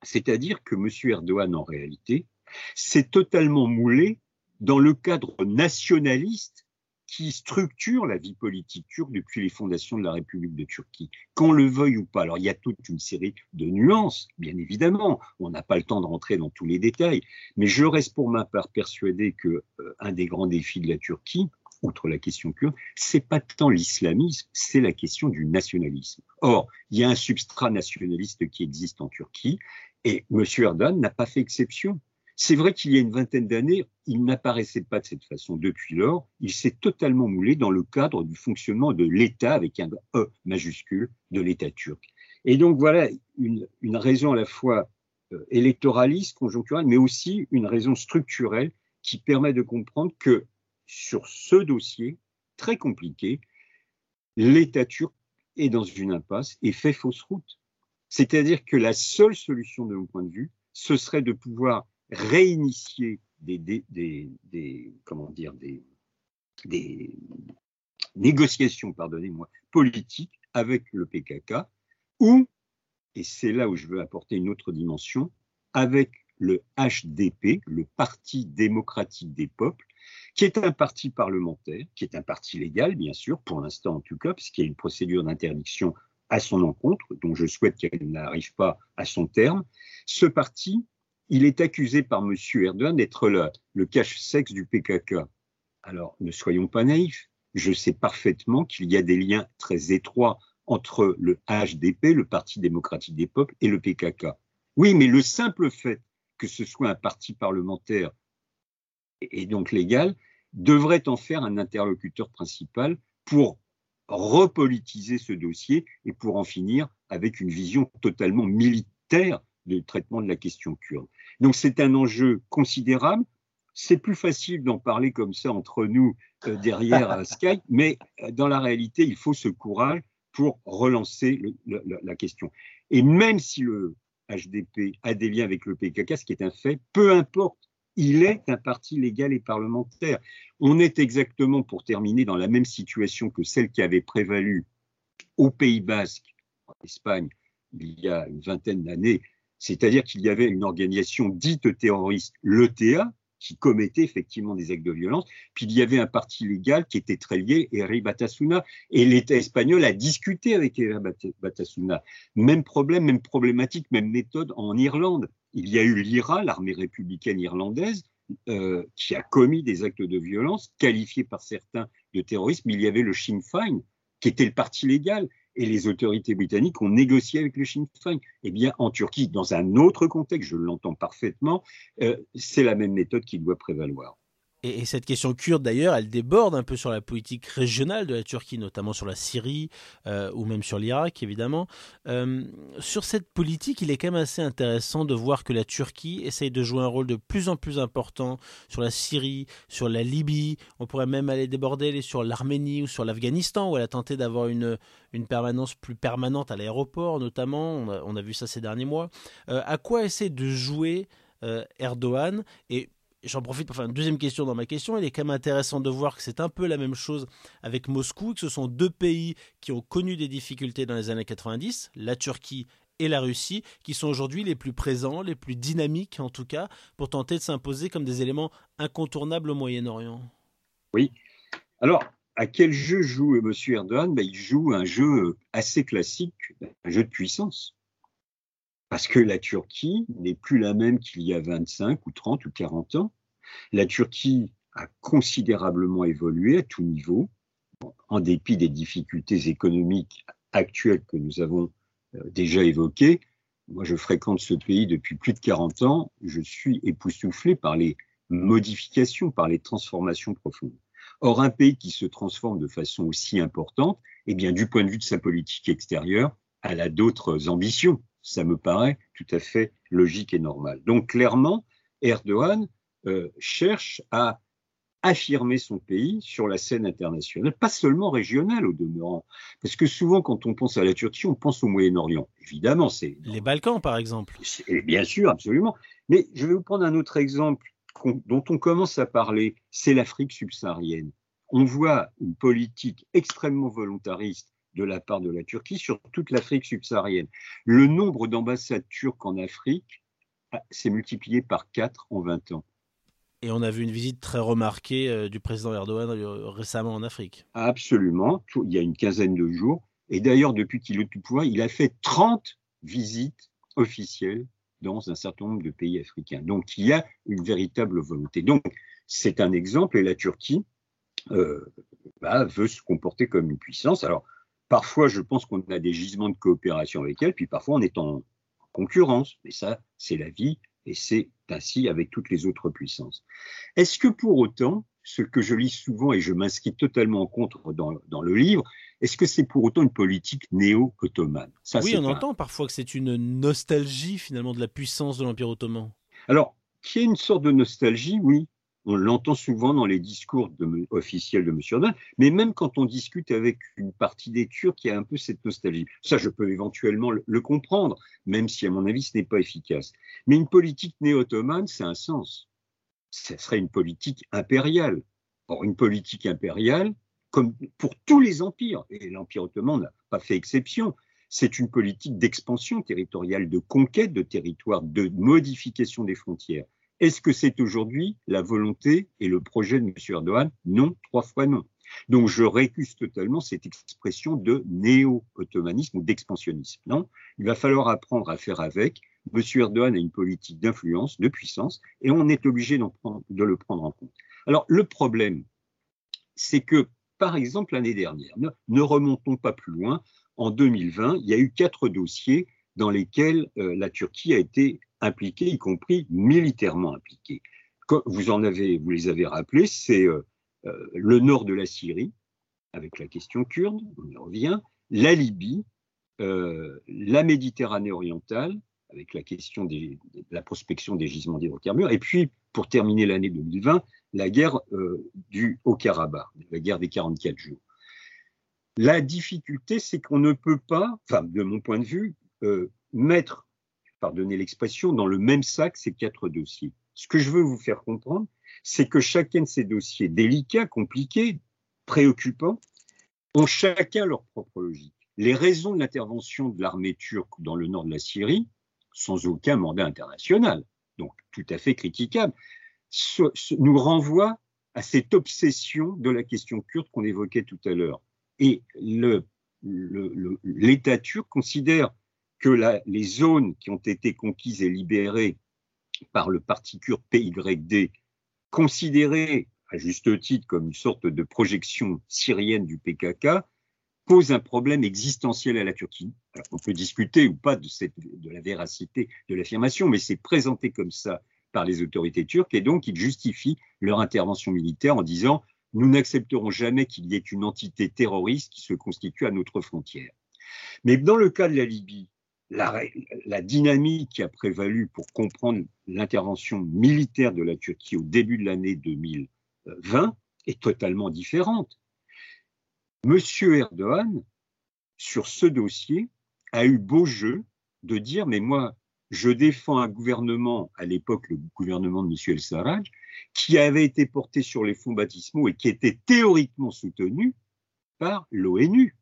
C'est-à-dire que M. Erdogan, en réalité, s'est totalement moulé dans le cadre nationaliste qui structure la vie politique turque depuis les fondations de la République de Turquie, qu'on le veuille ou pas. Alors il y a toute une série de nuances, bien évidemment, on n'a pas le temps de rentrer dans tous les détails, mais je reste pour ma part persuadé que euh, un des grands défis de la Turquie, outre la question kurde, c'est pas tant l'islamisme, c'est la question du nationalisme. Or, il y a un substrat nationaliste qui existe en Turquie, et M. Erdogan n'a pas fait exception. C'est vrai qu'il y a une vingtaine d'années, il n'apparaissait pas de cette façon. Depuis lors, il s'est totalement moulé dans le cadre du fonctionnement de l'État avec un E majuscule de l'État turc. Et donc voilà une, raison à la fois euh, électoraliste, conjoncturelle, mais aussi une raison structurelle qui permet de comprendre que sur ce dossier très compliqué, l'État turc est dans une impasse et fait fausse route. C'est-à-dire que la seule solution de mon point de vue, ce serait de pouvoir réinitier des, négociations, politiques avec le PKK, ou, et c'est là où je veux apporter une autre dimension, avec le HDP, le Parti démocratique des peuples, qui est un parti parlementaire, qui est un parti légal, bien sûr, pour l'instant en tout cas, puisqu'il y a une procédure d'interdiction à son encontre, dont je souhaite qu'elle n'arrive pas à son terme. Ce parti, il est accusé par M. Erdogan d'être le, cache-sexe du PKK. Alors, ne soyons pas naïfs. Je sais parfaitement qu'il y a des liens très étroits entre le HDP, le Parti démocratique des peuples, et le PKK. Oui, mais le simple fait que ce soit un parti parlementaire et donc légal devrait en faire un interlocuteur principal pour repolitiser ce dossier et pour en finir avec une vision totalement militaire du traitement de la question kurde. Donc c'est un enjeu considérable. C'est plus facile d'en parler comme ça entre nous euh, derrière Skype, mais euh, dans la réalité, il faut ce courage pour relancer le, le, la question. Et même si le HDP a des liens avec le PKK, ce qui est un fait, peu importe, il est un parti légal et parlementaire. On est exactement, pour terminer, dans la même situation que celle qui avait prévalu au Pays basque, en Espagne, il y a une vingtaine d'années, c'est-à-dire qu'il y avait une organisation dite terroriste, l'ETA, qui commettait effectivement des actes de violence. Puis il y avait un parti légal qui était très lié, Eri Batasuna, et l'État espagnol a discuté avec Eri Batasuna. Même problème, même problématique, même méthode en Irlande. Il y a eu l'IRA, l'armée républicaine irlandaise, euh, qui a commis des actes de violence qualifiés par certains de terrorisme. Il y avait le Sinn Féin, qui était le parti légal, et les autorités britanniques ont négocié avec le Sinn Féin. Eh bien, en Turquie, dans un autre contexte, je l'entends parfaitement, euh, c'est la même méthode qui doit prévaloir. Et, cette question kurde, d'ailleurs, elle déborde un peu sur la politique régionale de la Turquie, notamment sur la Syrie euh, ou même sur l'Irak, évidemment. Euh, sur cette politique, il est quand même assez intéressant de voir que la Turquie essaye de jouer un rôle de plus en plus important sur la Syrie, sur la Libye. On pourrait même aller déborder sur l'Arménie ou sur l'Afghanistan, où elle a tenté d'avoir une, une permanence plus permanente à l'aéroport, notamment. On a, vu ça ces derniers mois. Euh, à quoi essaie de jouer Erdogan? Et j'en profite pour faire une deuxième question dans ma question. Il est quand même intéressant de voir que c'est un peu la même chose avec Moscou, que ce sont deux pays qui ont connu des difficultés dans les années 90, la Turquie et la Russie, qui sont aujourd'hui les plus présents, les plus dynamiques en tout cas, pour tenter de s'imposer comme des éléments incontournables au Moyen-Orient. Oui. Alors, à quel jeu joue M. Erdogan? Ben, Il joue un jeu assez classique, un jeu de puissance. Parce que la Turquie n'est plus la même qu'il y a 25 ou 30 ou 40 ans. La Turquie a considérablement évolué à tout niveau, en dépit des difficultés économiques actuelles que nous avons euh, déjà évoquées, moi je fréquente ce pays depuis plus de 40 ans, je suis époustouflé par les modifications, par les transformations profondes. Or, un pays qui se transforme de façon aussi importante, eh bien, du point de vue de sa politique extérieure, elle a d'autres ambitions. Ça me paraît tout à fait logique et normal. Donc, clairement, Erdogan euh, cherche à affirmer son pays sur la scène internationale, pas seulement régionale au demeurant. Parce que souvent, quand on pense à la Turquie, on pense au Moyen-Orient. Évidemment, c'est. Les Balkans, par exemple. Bien sûr, absolument. Mais je vais vous prendre un autre exemple dont on commence à parler, c'est l'Afrique subsaharienne. On voit une politique extrêmement volontariste de la part de la Turquie sur toute l'Afrique subsaharienne. Le nombre d'ambassades turques en Afrique s'est multiplié par 4 en 20 ans. Et on a vu une visite très remarquée euh, du président Erdogan euh, récemment en Afrique. Absolument, il y a une quinzaine de jours. Et d'ailleurs, depuis qu'il est au pouvoir, il a fait 30 visites officielles dans un certain nombre de pays africains. Donc il y a une véritable volonté. Donc c'est un exemple et la Turquie euh, bah, veut se comporter comme une puissance. Alors parfois je pense qu'on a des gisements de coopération avec elle, puis parfois on est en concurrence. Mais ça c'est la vie et c'est ainsi avec toutes les autres puissances. Est-ce que pour autant, ce que je lis souvent et je m'inscris totalement en contre dans, dans le livre, est-ce que c'est pour autant une politique néo-ottomane? Oui, on entend parfois que c'est une nostalgie finalement de la puissance de l'Empire ottoman. Alors, qu'il y ait une sorte de nostalgie, oui. On l'entend souvent dans les discours officiels de M. Erdogan, mais même quand on discute avec une partie des Turcs, il y a un peu cette nostalgie. Ça, je peux éventuellement le, comprendre, même si, à mon avis, ce n'est pas efficace. Mais une politique néo-ottomane, c'est un sens. Ce serait une politique impériale. Or, une politique impériale, comme pour tous les empires, et l'Empire ottoman n'a pas fait exception, c'est une politique d'expansion territoriale, de conquête de territoire, de modification des frontières. Est-ce que c'est aujourd'hui la volonté et le projet de M. Erdogan? Non, trois fois non. Donc je récuse totalement cette expression de néo-ottomanisme ou d'expansionnisme. Non, il va falloir apprendre à faire avec. M. Erdogan a une politique d'influence, de puissance, et on est obligé de le prendre en compte. Alors le problème, c'est que par exemple, l'année dernière, ne, remontons pas plus loin, en 2020, il y a eu quatre dossiers dans lesquels euh, la Turquie a été impliquée, y compris militairement impliquée. vous en avez, vous les avez rappelés, c'est euh, euh, le nord de la Syrie, avec la question kurde, on y revient, la Libye, la Méditerranée orientale, avec la question de la prospection des gisements d'hydrocarbures, et puis, pour terminer l'année 2020, la guerre euh, du Haut-Karabakh, la guerre des 44 jours. La difficulté, c'est qu'on ne peut pas, enfin, de mon point de vue, euh, mettre, pardonnez l'expression, dans le même sac ces quatre dossiers. Ce que je veux vous faire comprendre, c'est que chacun de ces dossiers délicats, compliqués, préoccupants, ont chacun leur propre logique. Les raisons de l'intervention de l'armée turque dans le nord de la Syrie, sans aucun mandat international, donc tout à fait critiquable, nous renvoie à cette obsession de la question kurde qu'on évoquait tout à l'heure. Et l'État turc considère que les zones qui ont été conquises et libérées par le parti PYD, considérées à juste titre comme une sorte de projection syrienne du PKK, posent un problème existentiel à la Turquie. on peut discuter ou pas de, de la véracité de l'affirmation, mais c'est présenté comme ça par les autorités turques et donc ils justifient leur intervention militaire en disant nous n'accepterons jamais qu'il y ait une entité terroriste qui se constitue à notre frontière. Mais dans le cas de la Libye, la, dynamique qui a prévalu pour comprendre l'intervention militaire de la Turquie au début de l'année 2020 est totalement différente. Monsieur Erdogan, sur ce dossier, a eu beau jeu de dire mais moi je défends un gouvernement, à l'époque le gouvernement de M. El Sarraj, qui avait été porté sur les fonds baptismaux et qui était théoriquement soutenu par l'ONU.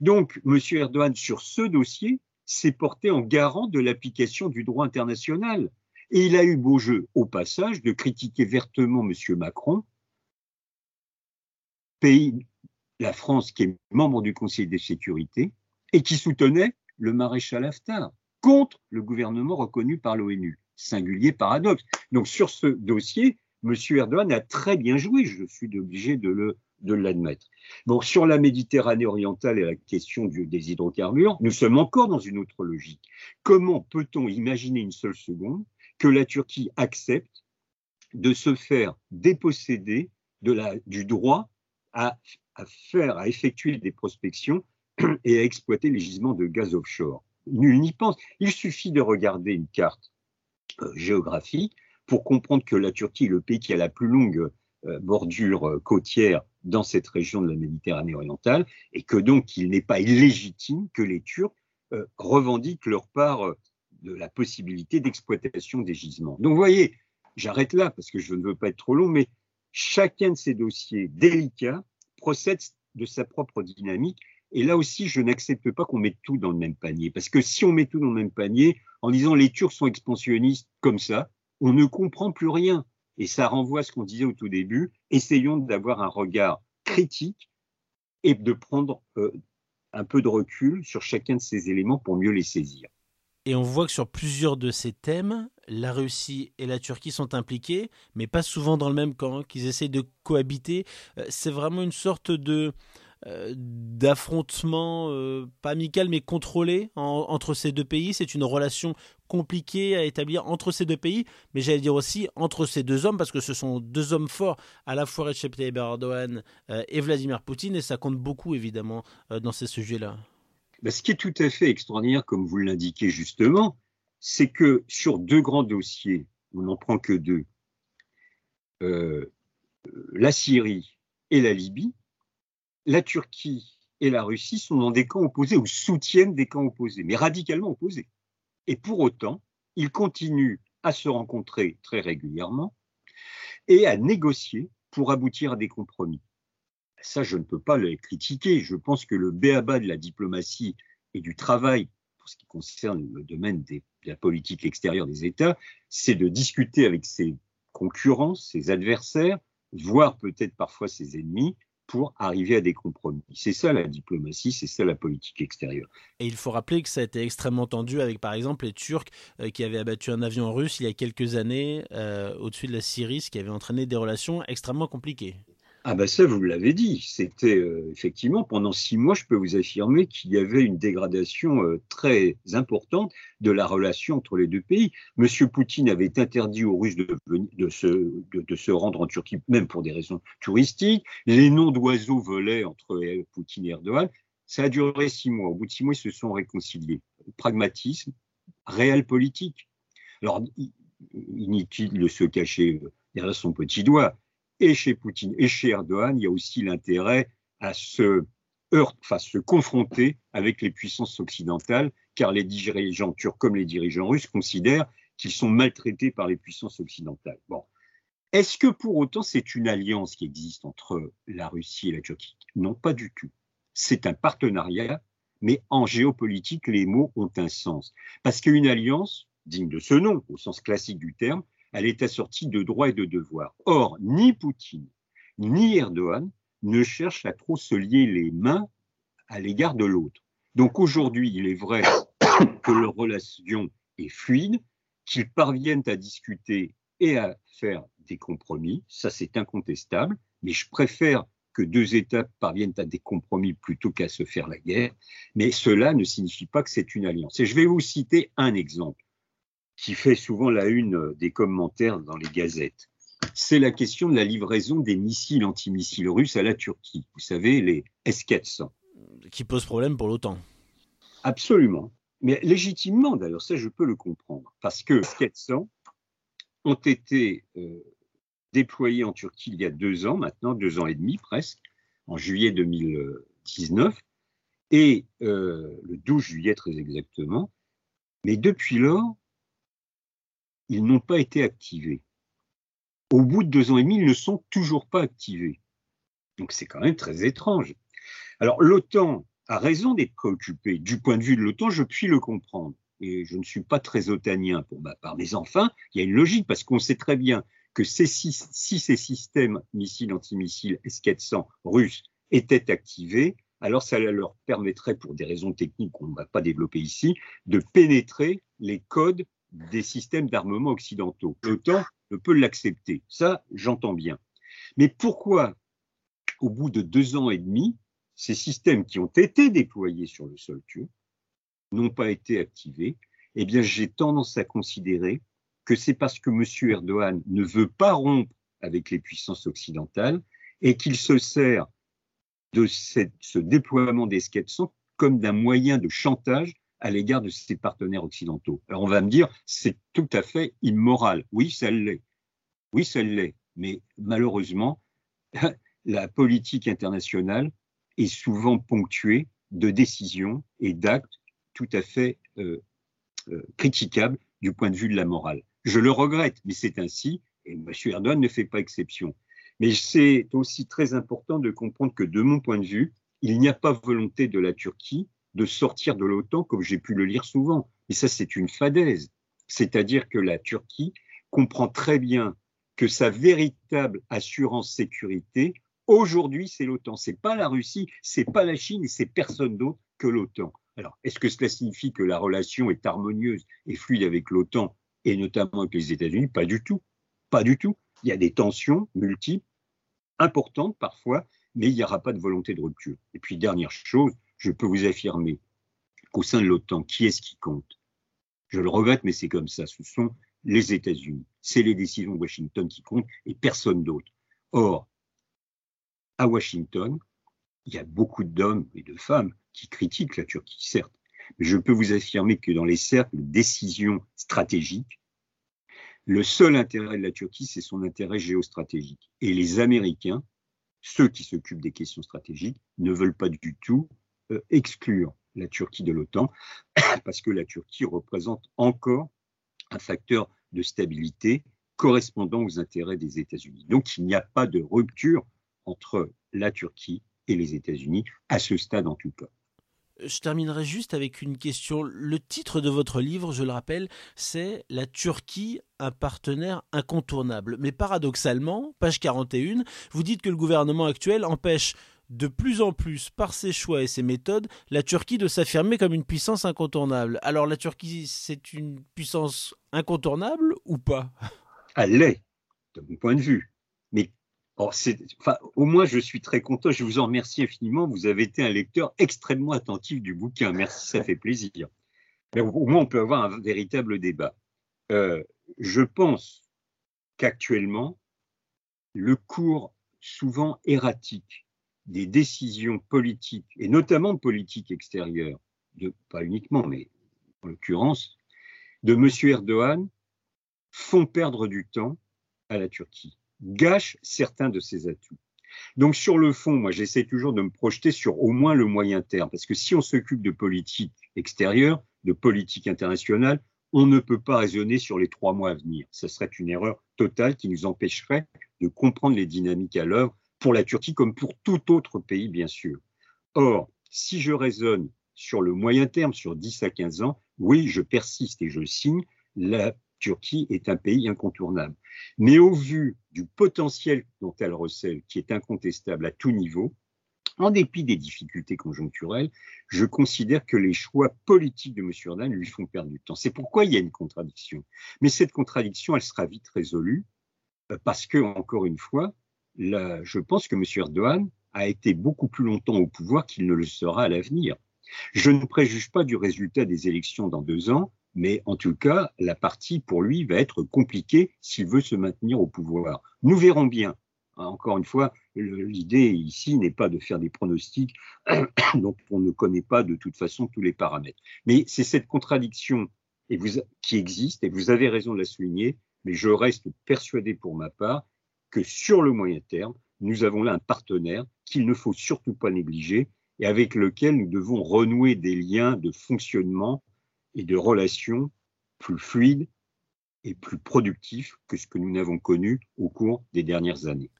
Donc, M. Erdogan, sur ce dossier, s'est porté en garant de l'application du droit international. Et il a eu beau jeu, au passage, de critiquer vertement M. Macron, pays, la France, qui est membre du Conseil de sécurité, et qui soutenait le maréchal Haftar contre le gouvernement reconnu par l'ONU. Singulier paradoxe. Donc sur ce dossier, M. Erdogan a très bien joué, je suis obligé de le de l'admettre. Bon, sur la Méditerranée orientale et la question des hydrocarbures, nous sommes encore dans une autre logique. Comment peut-on imaginer une seule seconde que la Turquie accepte de se faire déposséder du droit à, faire, à effectuer des prospections et à exploiter les gisements de gaz offshore? Nul n'y pense. Il suffit de regarder une carte euh, géographique pour comprendre que la Turquie est le pays qui a la plus longue bordure euh, côtière dans cette région de la Méditerranée orientale et que donc il n'est pas illégitime que les Turcs revendiquent leur part de la possibilité d'exploitation des gisements. Donc vous voyez, j'arrête là parce que je ne veux pas être trop long, mais chacun de ces dossiers délicats procède de sa propre dynamique. Et là aussi, je n'accepte pas qu'on mette tout dans le même panier. Parce que si on met tout dans le même panier, en disant les Turcs sont expansionnistes comme ça, on ne comprend plus rien. Et ça renvoie à ce qu'on disait au tout début. Essayons d'avoir un regard critique et de prendre euh, un peu de recul sur chacun de ces éléments pour mieux les saisir. Et on voit que sur plusieurs de ces thèmes, la Russie et la Turquie sont impliquées, mais pas souvent dans le même camp, qu'ils essayent de cohabiter. Euh, c'est vraiment une sorte de d'affrontement, euh, pas amical, mais contrôlé entre ces deux pays. C'est une relation compliquée à établir entre ces deux pays, mais j'allais dire aussi entre ces deux hommes, parce que ce sont deux hommes forts, à la fois Recep Tayyip Erdogan et Vladimir Poutine, et ça compte beaucoup évidemment dans ces sujets-là. Ce qui est tout à fait extraordinaire, comme vous l'indiquez justement, c'est que sur deux grands dossiers, on n'en prend que deux, euh, la Syrie et la Libye, la Turquie et la Russie sont dans des camps opposés ou soutiennent des camps opposés, mais radicalement opposés. Et pour autant, ils continuent à se rencontrer très régulièrement et à négocier pour aboutir à des compromis. Ça, je ne peux pas le critiquer. Je pense que le béaba de la diplomatie et du travail, pour ce qui concerne le domaine de la politique extérieure des États, c'est de discuter avec ses concurrents, ses adversaires, voire peut-être parfois ses ennemis, pour arriver à des compromis. C'est ça la diplomatie, c'est ça la politique extérieure. Et il faut rappeler que ça a été extrêmement tendu avec par exemple les Turcs euh, qui avaient abattu un avion russe il y a quelques années euh, au-dessus de la Syrie, ce qui avait entraîné des relations extrêmement compliquées. Ah ben ça, vous l'avez dit. C'était euh, effectivement pendant six mois, je peux vous affirmer qu'il y avait une dégradation euh, très importante de la relation entre les deux pays. Monsieur Poutine avait interdit aux Russes de, se, de, se, rendre en Turquie, même pour des raisons touristiques. Les noms d'oiseaux volaient entre euh, Poutine et Erdogan. Ça a duré six mois. Au bout de six mois, ils se sont réconciliés. Pragmatisme, réel politique. Alors, inutile de se cacher derrière son petit doigt et chez Poutine et chez Erdogan, il y a aussi l'intérêt à se heurter, enfin se confronter avec les puissances occidentales, car les dirigeants turcs comme les dirigeants russes considèrent qu'ils sont maltraités par les puissances occidentales. Bon. Est-ce que pour autant c'est une alliance qui existe entre la Russie et la Turquie? Non, pas du tout. C'est un partenariat, mais en géopolitique, les mots ont un sens. Parce qu'une alliance, digne de ce nom, au sens classique du terme, elle est assortie de droits et de devoirs. Or, ni Poutine ni Erdogan ne cherchent à trop se lier les mains à l'égard de l'autre. Donc aujourd'hui, il est vrai que leur relation est fluide, qu'ils parviennent à discuter et à faire des compromis, ça c'est incontestable, mais je préfère que deux États parviennent à des compromis plutôt qu'à se faire la guerre, mais cela ne signifie pas que c'est une alliance. Et je vais vous citer un exemple qui fait souvent la une euh, des commentaires dans les gazettes. C'est la question de la livraison des missiles antimissiles russes à la Turquie. Vous savez, les S-400. Qui pose problème pour l'OTAN. Absolument. Mais légitimement, d'ailleurs, ça, je peux le comprendre. Parce que S-400 ont été euh, déployés en Turquie il y a deux ans, maintenant, deux ans et demi presque, en juillet 2019, et euh, le 12 juillet très exactement. Mais depuis lors, ils n'ont pas été activés. Au bout de deux ans et demi, ils ne sont toujours pas activés. Donc c'est quand même très étrange. Alors l'OTAN a raison d'être préoccupée. Du point de vue de l'OTAN, je puis le comprendre. Et je ne suis pas très otanien pour ma part. Mais enfin, il y a une logique parce qu'on sait très bien que si ces systèmes missiles antimissiles S-400 russes étaient activés, alors ça leur permettrait, pour des raisons techniques qu'on ne va pas développer ici, de pénétrer les codes des systèmes d'armement occidentaux. L'OTAN ne peut l'accepter. Ça, j'entends bien. Mais pourquoi au bout de deux ans et demi, ces systèmes qui ont été déployés sur le sol turc n'ont pas été activés, eh bien, j'ai tendance à considérer que c'est parce que M. Erdogan ne veut pas rompre avec les puissances occidentales et qu'il se sert de ce déploiement des SCAT-100 comme d'un moyen de chantage à l'égard de ses partenaires occidentaux. Alors on va me dire, c'est tout à fait immoral. Oui, ça l'est. Oui, ça l'est. Mais malheureusement, la politique internationale est souvent ponctuée de décisions et d'actes tout à fait euh, euh, critiquables du point de vue de la morale. Je le regrette, mais c'est ainsi, et M. Erdogan ne fait pas exception. Mais c'est aussi très important de comprendre que, de mon point de vue, il n'y a pas volonté de la Turquie de sortir de l'OTAN, comme j'ai pu le lire souvent. Et ça, c'est une fadaise. C'est-à-dire que la Turquie comprend très bien que sa véritable assurance sécurité, aujourd'hui, c'est l'OTAN. C'est pas la Russie, c'est pas la Chine et c'est personne d'autre que l'OTAN. Alors, est-ce que cela signifie que la relation est harmonieuse et fluide avec l'OTAN et notamment avec les États-Unis? Pas du tout. Pas du tout. Il y a des tensions multiples, importantes parfois, mais il n'y aura pas de volonté de rupture. Et puis, dernière chose, je peux vous affirmer qu'au sein de l'OTAN, qui est-ce qui compte? Je le regrette, mais c'est comme ça. Ce sont les États-Unis. C'est les décisions de Washington qui comptent et personne d'autre. Or, à Washington, il y a beaucoup d'hommes et de femmes qui critiquent la Turquie, certes, mais je peux vous affirmer que dans les cercles de décision stratégique, le seul intérêt de la Turquie, c'est son intérêt géostratégique. Et les Américains, ceux qui s'occupent des questions stratégiques, ne veulent pas du tout exclure la Turquie de l'OTAN, parce que la Turquie représente encore un facteur de stabilité correspondant aux intérêts des États-Unis. Donc il n'y a pas de rupture entre la Turquie et les États-Unis, à ce stade en tout cas. Je terminerai juste avec une question. Le titre de votre livre, je le rappelle, c'est La Turquie, un partenaire incontournable. Mais paradoxalement, page 41, vous dites que le gouvernement actuel empêche de plus en plus, par ses choix et ses méthodes, la Turquie de s'affirmer comme une puissance incontournable. Alors la Turquie, c'est une puissance incontournable ou pas? Elle l'est, de mon point de vue. Mais au moins, je suis très content. Je vous en remercie infiniment. Vous avez été un lecteur extrêmement attentif du bouquin. Merci, ça fait plaisir. Mais au moins, on peut avoir un véritable débat. Euh, je pense qu'actuellement, le cours souvent erratique des décisions politiques, et notamment politiques extérieures, de, pas uniquement, mais en l'occurrence, de M. Erdogan, font perdre du temps à la Turquie, gâchent certains de ses atouts. Donc sur le fond, moi j'essaie toujours de me projeter sur au moins le moyen terme, parce que si on s'occupe de politique extérieure, de politique internationale, on ne peut pas raisonner sur les trois mois à venir. Ce serait une erreur totale qui nous empêcherait de comprendre les dynamiques à l'œuvre pour la Turquie comme pour tout autre pays, bien sûr. Or, si je raisonne sur le moyen terme, sur 10 à 15 ans, oui, je persiste et je signe, la Turquie est un pays incontournable. Mais au vu du potentiel dont elle recèle, qui est incontestable à tout niveau, en dépit des difficultés conjoncturelles, je considère que les choix politiques de M. Erdogan lui font perdre du temps. C'est pourquoi il y a une contradiction. Mais cette contradiction, elle sera vite résolue euh, parce que, encore une fois, je pense que M. Erdogan a été beaucoup plus longtemps au pouvoir qu'il ne le sera à l'avenir. Je ne préjuge pas du résultat des élections dans deux ans, mais en tout cas, la partie pour lui va être compliquée s'il veut se maintenir au pouvoir. Nous verrons bien. Encore une fois, l'idée ici n'est pas de faire des pronostics dont on ne connaît pas de toute façon tous les paramètres. Mais c'est cette contradiction qui existe, et vous avez raison de la souligner, mais je reste persuadé pour ma part que sur le moyen terme, nous avons là un partenaire qu'il ne faut surtout pas négliger et avec lequel nous devons renouer des liens de fonctionnement et de relations plus fluides et plus productifs que ce que nous n'avons connu au cours des dernières années.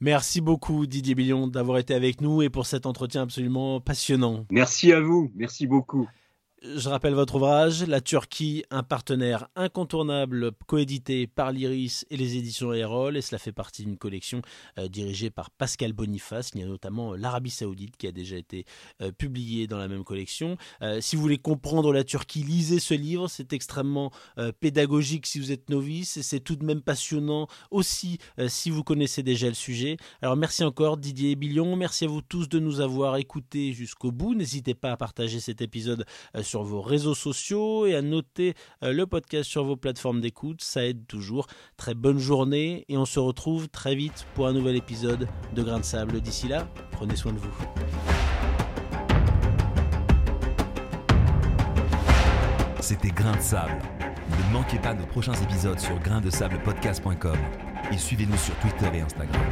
Merci beaucoup Didier Billon d'avoir été avec nous et pour cet entretien absolument passionnant. Merci à vous, merci beaucoup. Je rappelle votre ouvrage, La Turquie, un partenaire incontournable, coédité par l'Iris et les éditions Erol, et cela fait partie d'une collection euh, dirigée par Pascal Boniface. Il y a notamment l'Arabie Saoudite qui a déjà été euh, publiée dans la même collection. Euh, si vous voulez comprendre la Turquie, lisez ce livre, c'est extrêmement pédagogique si vous êtes novice, et c'est tout de même passionnant aussi si vous connaissez déjà le sujet. Alors merci encore Didier Billion, merci à vous tous de nous avoir écoutés jusqu'au bout. N'hésitez pas à partager cet épisode sur sur vos réseaux sociaux et à noter euh, le podcast sur vos plateformes d'écoute. Ça aide toujours. Très bonne journée et on se retrouve très vite pour un nouvel épisode de Grain de Sable. D'ici là, prenez soin de vous. C'était Grain de Sable. Ne manquez pas nos prochains épisodes sur graindesablepodcast.com et suivez-nous sur Twitter et Instagram.